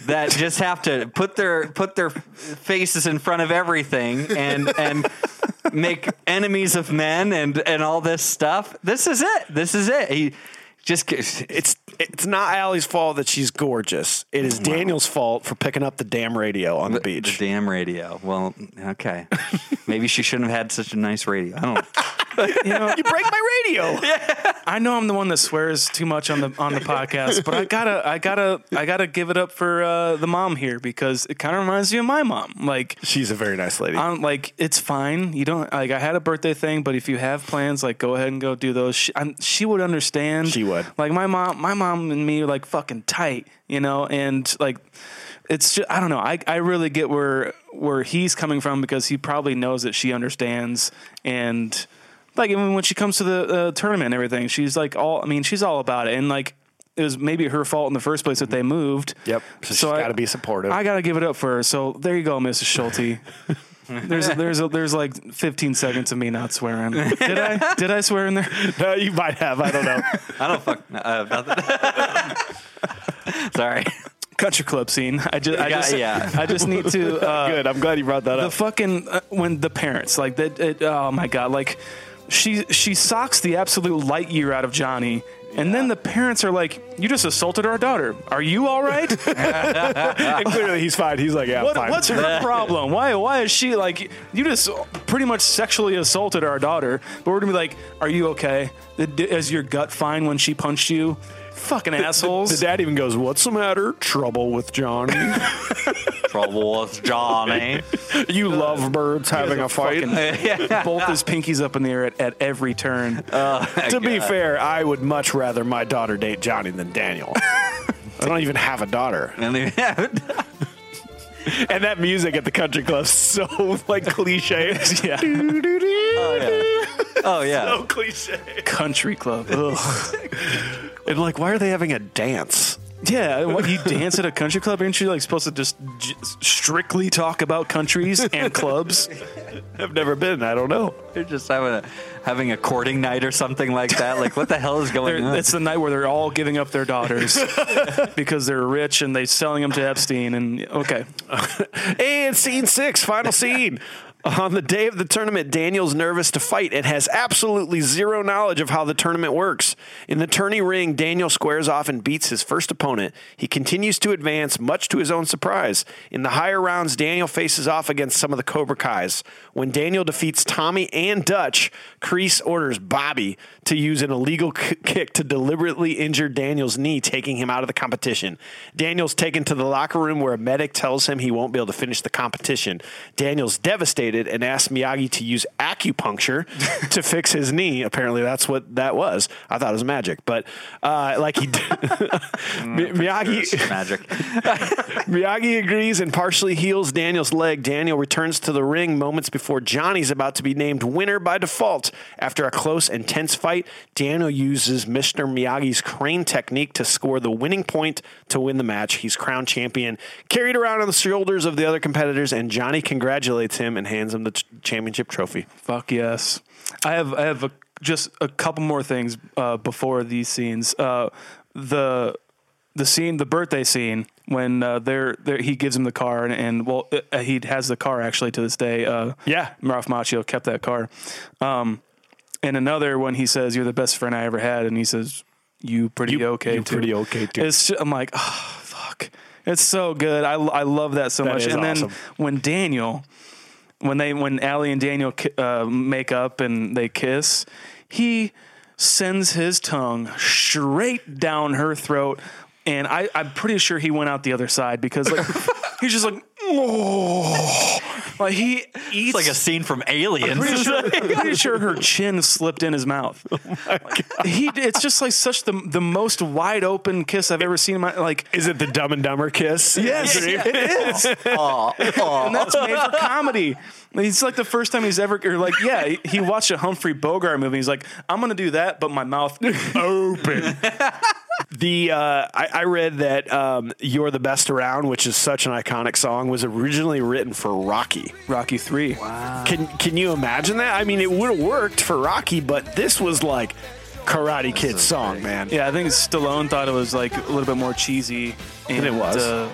that just have to put their put their faces in front of everything and and make enemies of men and and all this stuff. This is it. This is it. He just It's it's not Allie's fault that she's gorgeous. It is Daniel's fault for picking up the damn radio on the beach. The damn radio. Well, okay. Maybe she shouldn't have had such a nice radio. I don't. You know, you break my radio. I know I'm the one that swears too much on the on the podcast, but I gotta I gotta I gotta give it up for uh, the mom here because it kind of reminds me of my mom. Like She's a very nice lady. I'm like it's fine. You don't like I had a birthday thing, but if you have plans, like go ahead and go do those. She, I'm, she would understand. She would. Like my mom, my mom and me are like fucking tight, you know, and like it's just I don't know. I I really get where where he's coming from because he probably knows that she understands and like even when she comes to the uh, tournament and everything, she's like all I mean she's all about it and like. It was maybe her fault in the first place that they moved. Yep. So she's I- gotta be supportive. I got to give it up for her. So there you go, Mrs. Schulte. There's there's a, there's like 15 seconds of me not swearing. Did I did I swear in there? no, you might have. I don't know. I don't fuck. Uh, nothing. Sorry. Country club scene. I just I Yeah, just yeah. I just need to uh, Good. I'm glad you brought that the up. The fucking uh, when the parents like that. It, oh my god! Like she she socks the absolute light year out of Johnny. And then the parents are like, "You just assaulted our daughter. Are you all right? and clearly he's fine. He's like, yeah, What- fine. what's her problem? Why why is she like you just pretty much sexually assaulted our daughter? But we're gonna be like, are you okay? Is your gut fine when she punched you? Fucking assholes. The dad even goes, "What's the matter? Trouble with Johnny? Trouble with Johnny. you love birds having a fight." Both his pinkies up in the air at, at every turn. to be fair, I would much rather my daughter date Johnny than Daniel. I don't even have a daughter. And that music at the country club so like cliche. yeah, oh yeah. Oh yeah. so cliche. country club. Ugh. And like, why are they having a dance? Yeah, what you dance at a country club? Aren't you like supposed to just j- strictly talk about countries and clubs? I've never been. I don't know. They're just having a having a courting night or something like that. Like what the hell is going They're- on? It's the night where they're all giving up their daughters because they're rich and they're selling them to Epstein. And okay, And scene six, final scene. On the day of the tournament, Daniel's nervous to fight and has absolutely zero knowledge of how the tournament works. In the tourney ring, Daniel squares off and beats his first opponent. He continues to advance, much to his own surprise. In the higher rounds, Daniel faces off against some of the Cobra Kais. When Daniel defeats Tommy and Dutch, Kreese orders Bobby to use an illegal k- kick to deliberately injure Daniel's knee, taking him out of the competition. Daniel's taken to the locker room where a medic tells him he won't be able to finish the competition. Daniel's devastated and asks Miyagi to use acupuncture to fix his knee. Apparently, that's what that was. I thought it was magic, but uh, like he did. Mi- Miyagi. Magic. Miyagi agrees and partially heals Daniel's leg. Daniel returns to the ring moments before Johnny's about to be named winner by default. After a close and tense fight, Daniel uses Mr. Miyagi's crane technique to score the winning point to win the match. He's crowned champion, carried around on the shoulders of the other competitors, and Johnny congratulates him and hands him the ch- championship trophy. fuck yes. I have I have a, just a couple more things uh, before these scenes. Uh, the the scene, the birthday scene, when uh, they're, they're he gives him the car and, and well, uh, he has the car actually to this day. Uh, Yeah. Ralph Macchio kept that car. Um, and another when he says, "You're the best friend I ever had," and he says, "You pretty You- okay you too." pretty okay, too. It's ju- I'm like, oh fuck, it's so good. I I love that so That much. and awesome. then when Daniel, when they when Allie and Daniel uh, make up and they kiss, he sends his tongue straight down her throat. And I, I'm pretty sure he went out the other side because like he's just like, oh, Like he eats It's like a scene from Aliens. pretty sure, pretty sure her chin slipped in his mouth. Oh he, it's just like such the the most wide open kiss I've ever seen. In my like, Is it the Dumb and Dumber kiss? yes, it is, and that's made for comedy. It's like the first time he's ever, or like, yeah, he, he watched a Humphrey Bogart movie. He's like, I'm gonna do that, but my mouth open. The uh, I, I read that um, "You're the Best Around," which is such an iconic song, was originally written for Rocky. Rocky Three. Wow. Can Can you imagine that? I mean, it would have worked for Rocky, but this was like Karate Kid song, man. Yeah, I think Stallone thought it was like a little bit more cheesy, and it was. Uh,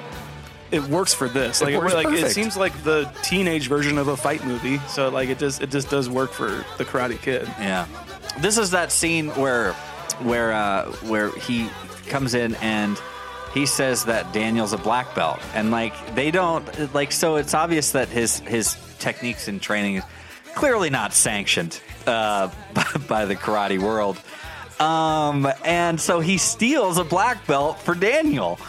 it works for this. Like, it, works like it seems like the teenage version of a fight movie. So like it just it just does work for the Karate Kid. Yeah, this is that scene where where uh, where he comes in and he says that Daniel's a black belt, and like they don't like so it's obvious that his his techniques and training is clearly not sanctioned uh, by, by the karate world. Um, and so he steals a black belt for Daniel.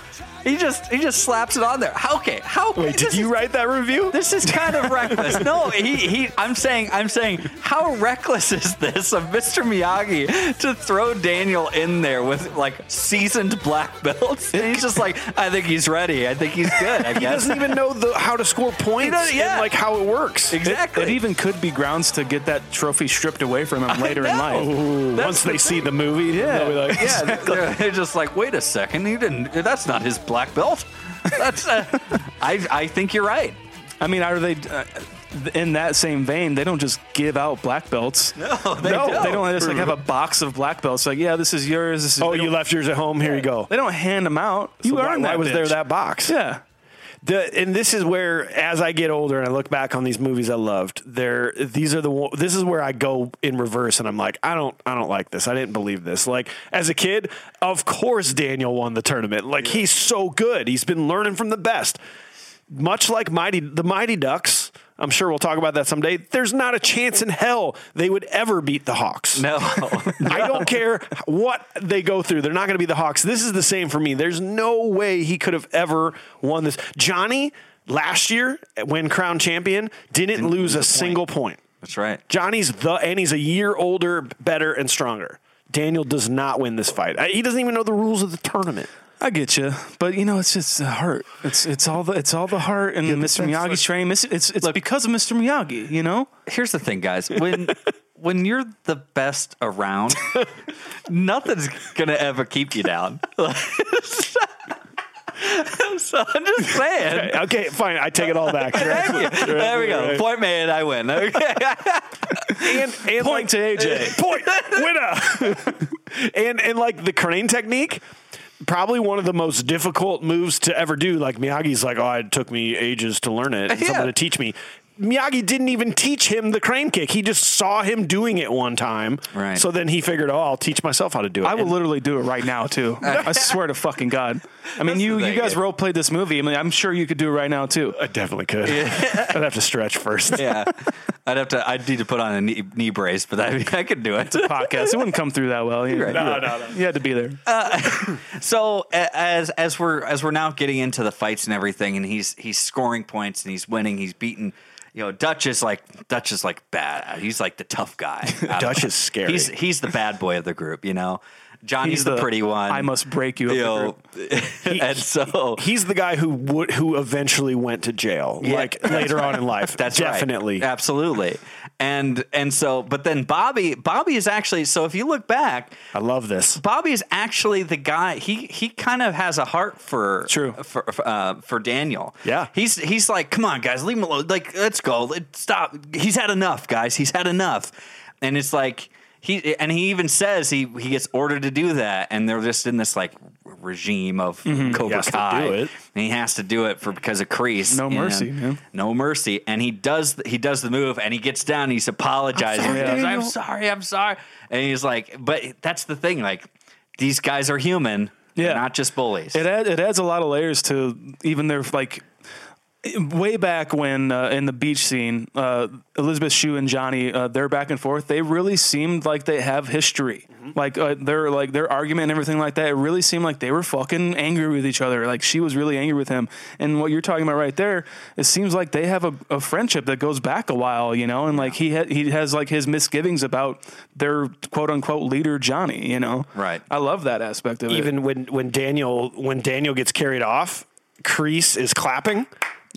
He just he just slaps it on there. How okay? How Wait, did you is- write that review? this is kind of reckless. No, he, he I'm saying I'm saying how reckless is this of Mr. Miyagi to throw Daniel in there with like seasoned black belts? And he's just like, I think he's ready. I think he's good. I He doesn't even know the, how to score points doesn't- yeah. and like how it works. exactly. It even could be grounds to get that trophy stripped away from him later in life. Ooh, once the they see the movie, yeah, they'll be like, yeah, they're, they're just like, wait a second, he didn't. That's not his black belt. That's. Uh, I I think you're right. I mean, are they uh, in that same vein? They don't just give out black belts. No, they no, don't. they don't just like have a box of black belts. Like, yeah, this is yours. This is. "Oh, you left yours at home. Here you go." They don't hand them out. You So why- earned that. was there that box? Yeah. The, and this is where, as I get older and I look back on these movies I loved, there these are the this is where I go in reverse and I'm like, I don't I don't like this. I didn't believe this. Like as a kid, of course Daniel won the tournament. Like he's so good. He's been learning from the best. Much like Mighty the Mighty Ducks. I'm sure we'll talk about that someday. There's not a chance in hell they would ever beat the Hawks. No. I don't care what they go through. They're not going to be the Hawks. This is the same for me. There's no way he could have ever won this. Johnny last year when crown champion didn't, lose a single point. That's right. Johnny's the and he's a year older, better and stronger. Daniel does not win this fight. He doesn't even know the rules of the tournament. I get you, but you know, it's just the heart. It's it's all the it's all the heart and Mr. Miyagi's training. It's it's, it's because of Mr. Miyagi. You know, here's the thing, guys. When when you're the best around, nothing's gonna ever keep you down. so I'm just saying. Okay, fine. I take it all back. Thank you. There we go. Point made. I win. Okay. and, and Point to AJ. Point winner. and and like the crane technique, probably one of the most difficult moves to ever do. Like Miyagi's like, oh, it took me ages to learn it. and Yeah. Someone to teach me. Miyagi didn't even teach him the crane kick. He just saw him doing it one time. Right. So then he figured, oh, I'll teach myself how to do it. I will And- literally do it right now too. I swear to fucking god. I mean, That's you you guys yeah. role played this movie. I mean, I'm sure you could do it right now too. I definitely could. I'd have to stretch first. yeah. I'd have to. I'd need to put on a knee, knee brace, but I, I could do it. It's a podcast. It wouldn't come through that well. You, right. No, no, no. you had to be there. Uh, so as as we're as we're now getting into the fights and everything, and he's he's scoring points and he's winning. He's beating. You know, Dutch is like Dutch is like bad. He's like the tough guy. Dutch is scary. He's he's the bad boy of the group. You know, Johnny's the, pretty one. I must break you. Up You know, group. and so He's the guy who would who eventually went to jail, Yeah. like later on in life. That's right. definitely. absolutely. And and so, but then Bobby Bobby is actually. So if you look back, I love this. Bobby is actually the guy. He he kind of has a heart for True. for for, uh, for Daniel. Yeah. he's he's like, come on, guys, leave him alone. Like, let's go. Let stop. He's had enough, guys. He's had enough. And it's like he and he even says he he gets ordered to do that, and they're just in this like regime of mm-hmm. He Cobra to Kai, and he has to do it for because of Kreese. No mercy, man. No mercy, and he does he does the move, and he gets down, he's apologizing. sorry, He goes, I'm sorry, I'm sorry. And he's like, but that's the thing, like these guys are human. They're Yeah. not just bullies. It add, it adds a lot of layers to even their like way back when uh, in the beach scene, uh, Elizabeth Shue and Johnny, uh, they're back and forth. They really seemed like they have history. Like uh, their like their argument and everything like that. It really seemed like they were fucking angry with each other. Like she was really angry with him. And what you're talking about right there, it seems like they have a, a friendship that goes back a while, you know. And like he ha- he has like his misgivings about their quote unquote leader Johnny, you know. Right. I love that aspect of it. Even when when Daniel when Daniel gets carried off, Kreese is clapping.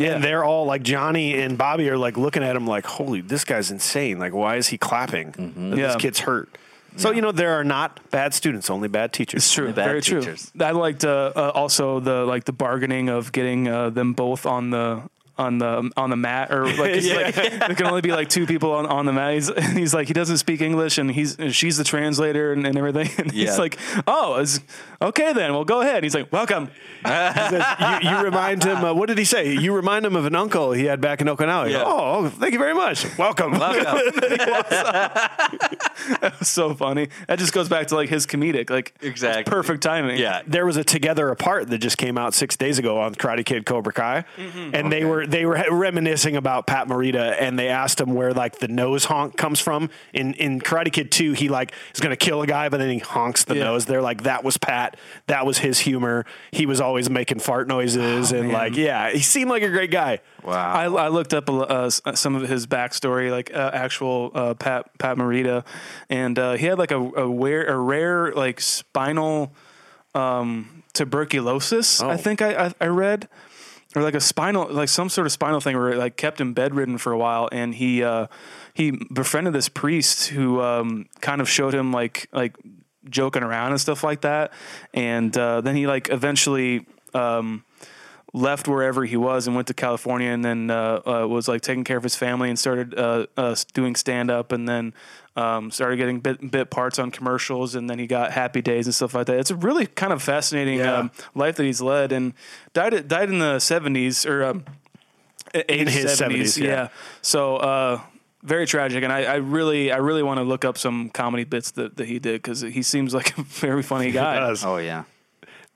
Yeah. And they're all like Johnny and Bobby are like looking at him like, holy, this guy's insane. Like, why is he clapping? Mm-hmm. Yeah. This kid's hurt. So, you know, there are not bad students, only bad teachers. It's true. Only bad Very teachers. true. I liked uh, uh, also the like the bargaining of getting uh, them both on the on the on the mat or like, it's like there can only be like two people on, on the mat. He's, he's like he doesn't speak English and he's and she's the translator and, and everything. And Yeah. he's like, oh, it's, okay then. Well, go ahead. And he's like, welcome. you, you remind him, uh, what did he say? You remind him of an uncle he had back in Okinawa. Yeah. Oh, oh, thank you very much. Welcome. so funny. That just goes back to like his comedic, like Exactly. perfect timing. Yeah. there was a Together Apart that just came out six days ago on Karate Kid Cobra Kai, Mm-hmm. and they were they were reminiscing about Pat Morita, and they asked him where like the nose honk comes from. In in Karate Kid Two, he like is going to kill a guy, but then he honks the Yeah. nose. They're like that was Pat, that was his humor. He was always making fart noises, and man. like yeah, he seemed like a great guy. Wow. I, I looked up uh, some of his backstory, like uh, actual uh, Pat Pat Morita, and uh, he had like a a, rare, a rare like spinal um, tuberculosis. I think I, I I read, or like a spinal like some sort of spinal thing where it like kept him bedridden for a while, and he uh, he befriended this priest who um, kind of showed him like like joking around and stuff like that, and uh, then he like eventually. Um, left wherever he was and went to California and then uh, uh, was like taking care of his family and started uh, uh, doing stand up and then um, started getting bit, bit parts on commercials and then he got Happy Days and stuff like that. It's a really kind of fascinating Yeah. um, life that he's led and died died in the seventies or um, In his 70s, yeah. yeah. So. Uh, very tragic, and I, I really, I really want to look up some comedy bits that, that he did because he seems like a very funny guy. does. oh yeah.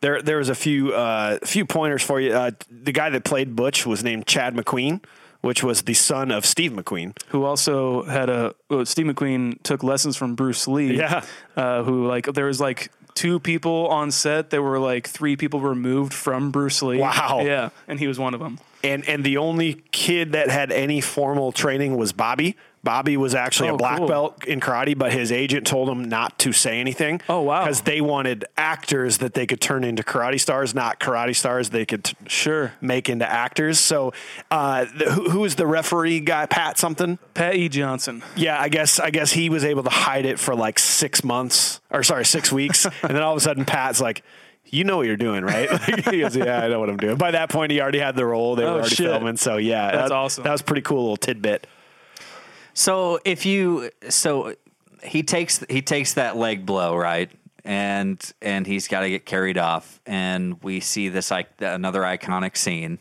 There, there was a few, uh, few pointers for you. Uh, the guy that played Dutch was named Chad McQueen, which was the son of Steve McQueen. who also had a well, Steve McQueen took lessons from Bruce Lee. Yeah. uh, who like there was like two people on set. There were like three people removed from Bruce Lee. Wow. Yeah, and he was one of them. and and the only kid that had any formal training was Bobby. Bobby was actually Oh, a black cool. belt in karate, but his agent told him not to say anything. Oh, wow. Because they wanted actors that they could turn into karate stars, not karate stars they could t- Sure. make into actors. So, uh, the, who, who was the referee guy? Pat something. Pat E. Johnson. Yeah, I guess I guess he was able to hide it for like six months, or sorry, six weeks, and then all of a sudden Pat's like. You know what you're doing, right? He goes, "Yeah, I know what I'm doing." By that point, he already had the role; they were Oh, already shit. filming. So, yeah, That's that- awesome. That was a pretty cool little tidbit. So if you so he takes he takes that leg blow right, and and he's got to get carried off, and we see this like another iconic scene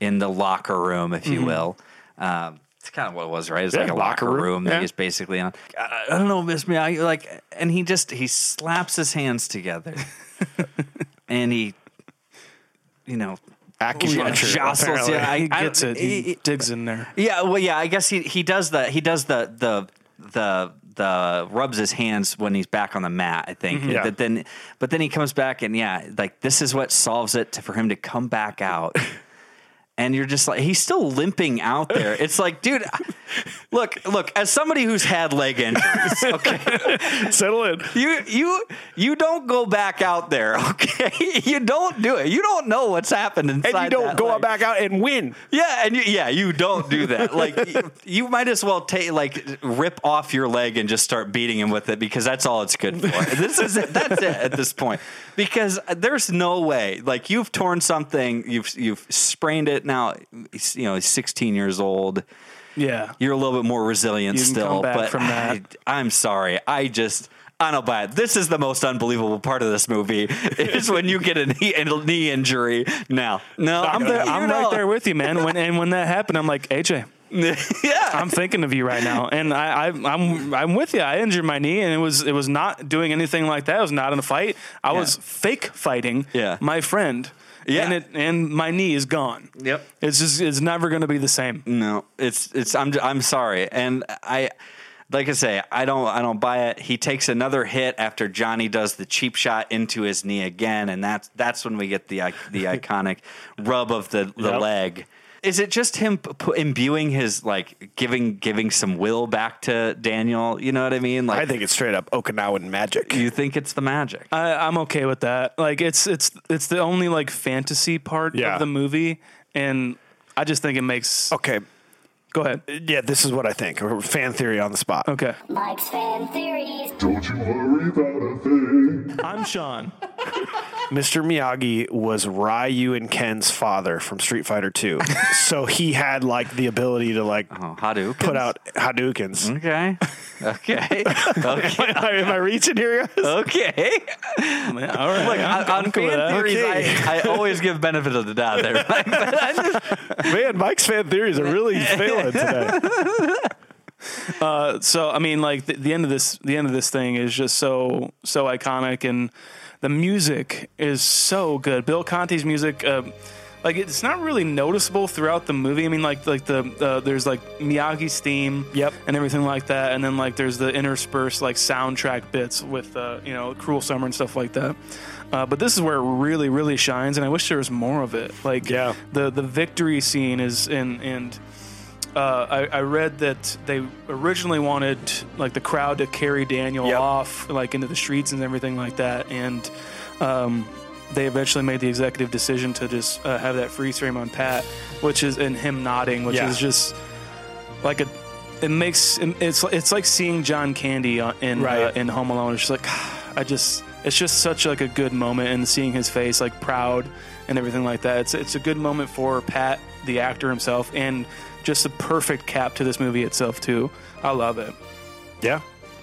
in the locker room, if you will. Um, it's kind of what it was, right? It's Yeah, like a locker locker room, room, that yeah. he's basically on. I, I don't know, Miss Me. I like, and he just he slaps his hands together, and he, you know, Acupuncture. jostles. Yeah, I, He gets it. He he- digs in there. yeah, well, yeah. I guess he he does the he does the the the the rubs his hands when he's back on the mat. I think. Mm-hmm. Yeah. But then but then he comes back and yeah, like this is what solves it to, for him to come back out. And you're just like he's still limping out there. It's like, dude, look, look. As somebody who's had leg injuries, okay, Settle in. you you you don't go back out there, okay? You don't do it. You don't know what's happened inside. And you don't go leg. back out and win. Yeah, and you, yeah, you don't do that. Like you, you might as well take like rip off your leg and just start beating him with it because that's all it's good for. this is it. That's it at this point. Because there's no way. Like you've torn something, you've you've sprained it. Now, he's, you know, he's 16 years old. Yeah. You're a little bit more resilient still, but from that. I, am sorry. I just. I don't buy it. This is the most unbelievable part of this movie is when you get a knee, a knee injury. Now, no, I'm there. I'm right there with you, man. When and when that happened, I'm like AJ. yeah, I'm thinking of you right now, and I, I, I'm I'm with you. I injured my knee, and it was it was not doing anything like that. It was not in a fight. I Yeah. was fake fighting. Yeah. my friend. Yeah. and it and my knee is gone. Yep. It's just it's never going to be the same. No, it's it's I'm I'm sorry, and I like I say, I don't I don't buy it. He takes another hit after Johnny does the cheap shot into his knee again, and that's that's when we get the the iconic rub of the, the Yep. leg. Is it just him p- imbuing his like giving giving some will back to Daniel? You know what I mean? Like I think it's straight up Okinawan magic. you think it's the magic. I, I'm okay with that. Like it's it's it's the only like fantasy part Yeah. of the movie, and I just think it makes. Okay, Go ahead. yeah, this is what I think. Fan theory on the spot. Okay, Mike's fan theories. Don't you worry about a thing. I'm Sean. Mr. Miyagi was Ryu and Ken's father from Street Fighter 2. so he had like the ability to like Oh, Hadouken. put out Hadoukens. Okay. Okay. okay. Am I, am I reaching here? guys? Okay. All right. Look, I'm- on, I'm on cool fan theories, Okay. I, I always give benefit of the doubt there. Mike, but just- Man, Mike's fan theories are really failing today. Uh, so I mean, like the, the end of this, the end of this thing is just so so iconic, and the music is so good. Bill Conti's music, uh, like it's not really noticeable throughout the movie. I mean, like like the uh, there's like Miyagi's theme, Yep. and everything like that, and then like there's the interspersed like soundtrack bits with uh, you know Cruel Summer and stuff like that. Uh, but this is where it really, really shines, and I wish there was more of it. Like, Yeah. the the victory scene is in and uh, I, I read that they originally wanted like the crowd to carry Daniel Yep. off like into the streets and everything like that, and um, they eventually made the executive decision to just uh, have that freeze frame on Pat, which is and him nodding, which Yeah. is just like a. It makes it's it's like seeing John Candy on- in uh, in Home Alone. It's just like I just it's just such like a good moment and seeing his face like proud and everything like that. It's it's a good moment for Pat, the actor himself, and just the perfect cap to this movie itself too. I love it. Yeah.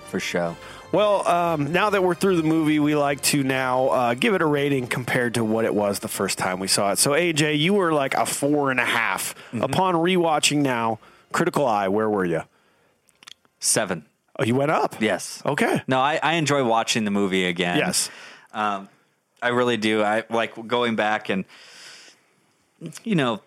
For sure. Well, um, now that we're through the movie, we like to now uh, give it a rating compared to what it was the first time we saw it. So, AJ, you were like a four and a half. Upon rewatching now, Critical Eye, where were you? Seven. Oh, you went up. Yes. Okay. No, I, I enjoy watching the movie again. Yes. Um, I really do. I like going back and, you know,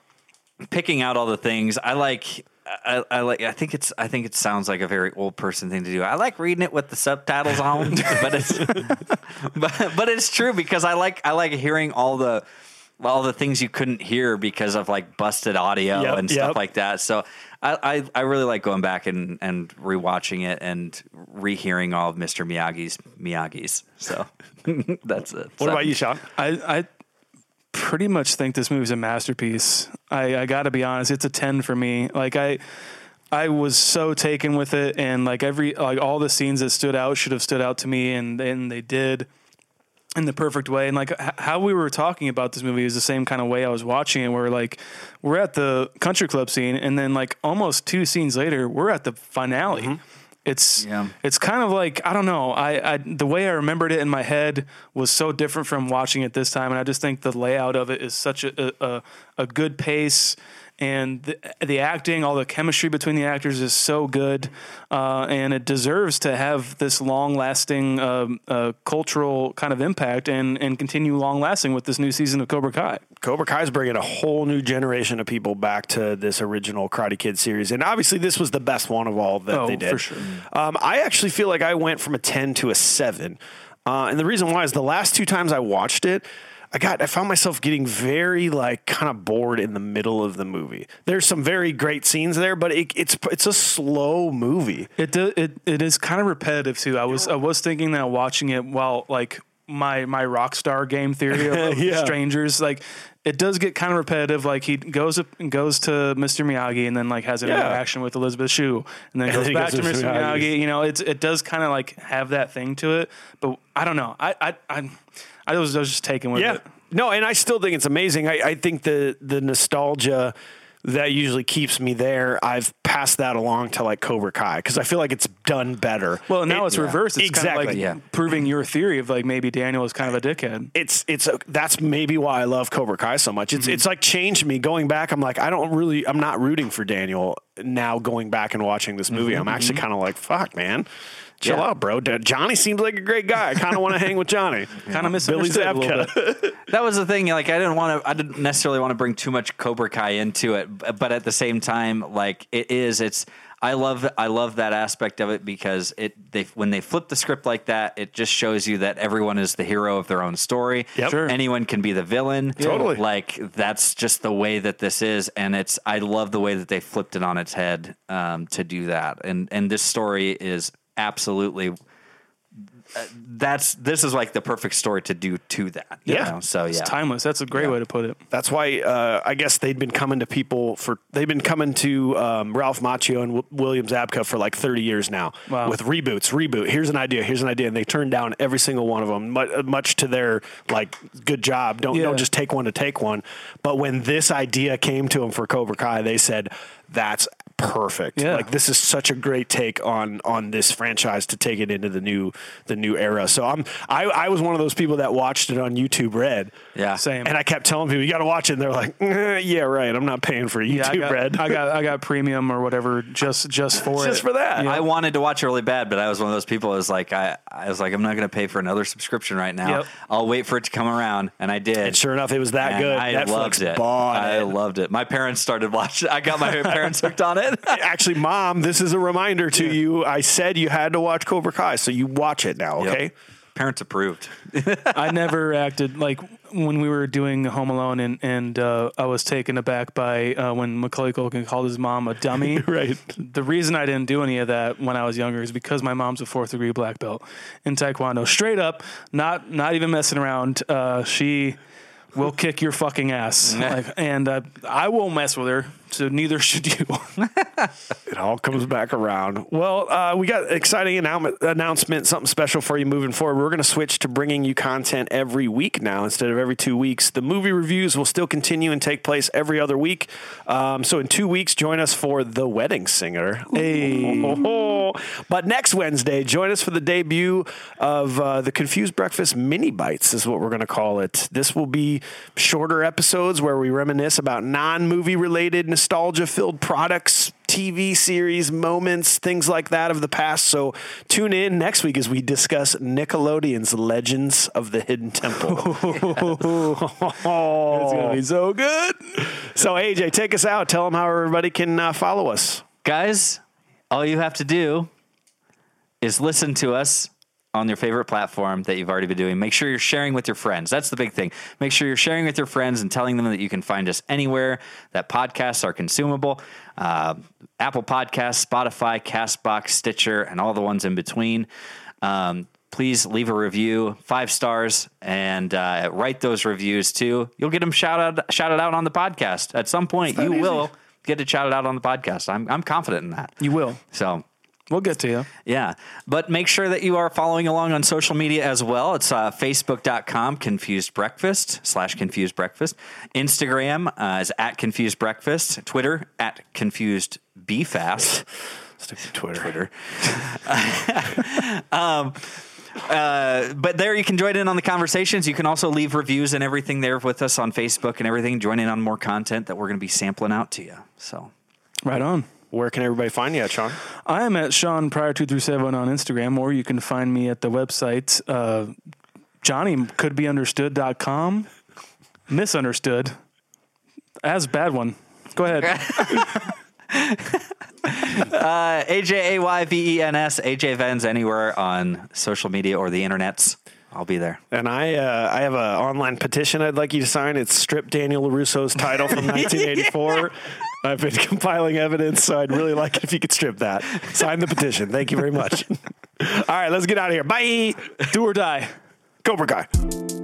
picking out all the things. I like. I, I like. I think it's. I think it sounds like a very old person thing to do. I like reading it with the subtitles on, but it's. but, but it's true because I like. I like hearing all the. All the things you couldn't hear because of like busted audio Yep, and stuff yep. like that. So I, I, I really like going back and, and rewatching it and rehearing all of Mr. Miyagi's Miyagi's. So that's it. What about you, Sean? I I pretty much think this movie's a masterpiece. I, I got to be honest, it's a ten for me. Like I. I was so taken with it, and like every like all the scenes that stood out should have stood out to me, and and they did in the perfect way. And like h- how we were talking about this movie is the same kind of way I was watching it. Where like we're at the country club scene, and then like almost two scenes later, we're at the finale. Mm-hmm. It's Yeah. it's kind of like I don't know. I, I the way I remembered it in my head was so different from watching it this time, and I just think the layout of it is such a a, a good pace. And the, the acting, all the chemistry between the actors is so good, uh, and it deserves to have this long-lasting um, uh, cultural kind of impact and and continue long-lasting with this new season of Cobra Kai. Cobra Kai is bringing a whole new generation of people back to this original Karate Kid series, and obviously this was the best one of all that Oh, they did. for sure. Um, I actually feel like I went from a ten to a seven, uh, and the reason why is the last two times I watched it. I got I found myself getting very like kind of bored in the middle of the movie. There's some very great scenes there, but it, it's it's a slow movie. It do, it it is kind of repetitive too. I was I was thinking that watching it while like my my rock star game theory of, Yeah. strangers like it does get kind of repetitive. Like he goes up and goes to Mr. Miyagi and then like has an Yeah. interaction with Elizabeth Shue and then And goes then back goes to to Mr. Mr. Miyagi. You know, it's it does kind of like have that thing to it. But I don't know. I I I, I was I was just taken with Yeah. it. No, and I still think it's amazing. I, I think the the nostalgia that usually keeps me there. I've passed that along to like Cobra Kai because I feel like it's done better. Well, now It- it's reversed. It's kind exactly. of like yeah. proving your theory of like maybe Daniel is kind of a dickhead. it's it's a, that's maybe why I love Cobra Kai so much. Mm-hmm. It's it's like changed me. Going back, I'm like I don't really I'm not rooting for Daniel now. Going back and watching this movie, I'm Mm-hmm. actually kind of like fuck, man. Chill Yeah. out, bro. Johnny seems like a great guy. I kind of want to hang with Johnny. Kind of Billy misunderstood a little Zabka. bit. that was the thing. Like, I didn't want to. I didn't necessarily want to bring too much Cobra Kai into it, but at the same time, like it is. It's. I love I love that aspect of it because it they when they flip the script like that, it just shows you that everyone is the hero of their own story. Yep. Sure. Anyone can be the villain. Totally. Like that's just the way that this is, and it's I love the way that they flipped it on its head um, to do that. And and this story is absolutely. uh, That's this is like the perfect story to do to that. you Yeah. know? So It's yeah. timeless. That's a great way to put it. That's why uh, I guess they'd been coming to people for they've been coming to um, Ralph Macchio and w- William Zabka for like 30 years now Wow. with reboots. Reboot. Here's an idea. Here's an idea, and they turned down every single one of them. Much, much to their like good job. Don't Yeah. don't just take one to take one. But when this idea came to them for Cobra Kai, they said that's perfect. Yeah. Like this is such a great take on on this franchise to take it into the new the new era. So I'm I, I was one of those people that watched it on YouTube Red. Yeah. Same. And I kept telling people, you got to watch it. And they're like, eh, yeah, right. I'm not paying for YouTube yeah, I got, Red. I got I got premium or whatever just just for Just it. for that. I wanted to watch it really bad, but I was one of those people. I was like, I, I was like, I'm not going to pay for another subscription right now. Yep. I'll wait for it to come around, and I did. And sure enough, it was that And good. I Netflix loved it. bought I it. loved it. My parents started watching. I got my parents hooked on it. Actually, mom, this is a reminder to you. I said you had to watch Cobra Kai, so you watch it now, okay? Yep. Parents approved. I never acted like when we were doing Home Alone, and and uh, I was taken aback by uh, when Macaulay Culkin called his mom a dummy. Right. The reason I didn't do any of that when I was younger is because my mom's a fourth degree black belt in Taekwondo. Straight up, not not even messing around. Uh, she will kick your fucking ass, like, and uh, I won't mess with her. So neither should you. It all comes back around. Well, uh, we got exciting announcement, announcement, something special for you moving forward. We're going to switch to bringing you content every week now instead of every two weeks. The movie reviews will still continue and take place every other week. Um, so in two weeks, join us for The Wedding Singer. Hey. But next Wednesday, join us for the debut of uh, the Confused Breakfast Mini Bites, is what we're going to call it. This will be shorter episodes where we reminisce about non movie related, nostalgia filled products, TV series, moments, things like that of the past. So tune in next week as we discuss Nickelodeon's Legends of the Hidden Temple. It's gonna be so good. so, AJ, take us out. Tell them how everybody can uh, follow us. Guys, all you have to do is listen to us on your favorite platform that you've already been doing. Make sure you're sharing with your friends. That's the big thing. Make sure you're sharing with your friends and telling them that you can find us anywhere that podcasts are consumable. Uh, Apple Podcasts, Spotify, Castbox, Stitcher, and all the ones in between. Um, please leave a review, five stars, and uh, write those reviews too. You'll get them shouted shouted out on the podcast at some point. You will get to shout it shouted out on the podcast. I'm I'm confident in that. You will. So We'll get to you. yeah, but make sure that you are following along on social media as well. It's uh, facebook.com confused breakfast slash confused breakfast. Instagram uh, is at confused breakfast. Twitter at confused be. Stick to Twitter. Twitter. um, uh, but there you can join in on the conversations. You can also leave reviews and everything there with us on Facebook and everything. Join in on more content that we're going to be sampling out to you. So Right on. Where can everybody find you at, Sean? I am at Sean Pryor two three seven on Instagram, or you can find me at the website uh, Johnny could be understood.com. Misunderstood. As bad one. Go ahead. uh, A J A Y V E N S AJ Vens anywhere on social media or the internets. I'll be there. And I, uh, I have an online petition I'd like you to sign. It's strip Daniel LaRusso's title from 1984. I've been compiling evidence, so I'd really like it if you could strip that. Sign the petition. Thank you very much. All right, let's get out of here. Bye. Do or die. Cobra Kai.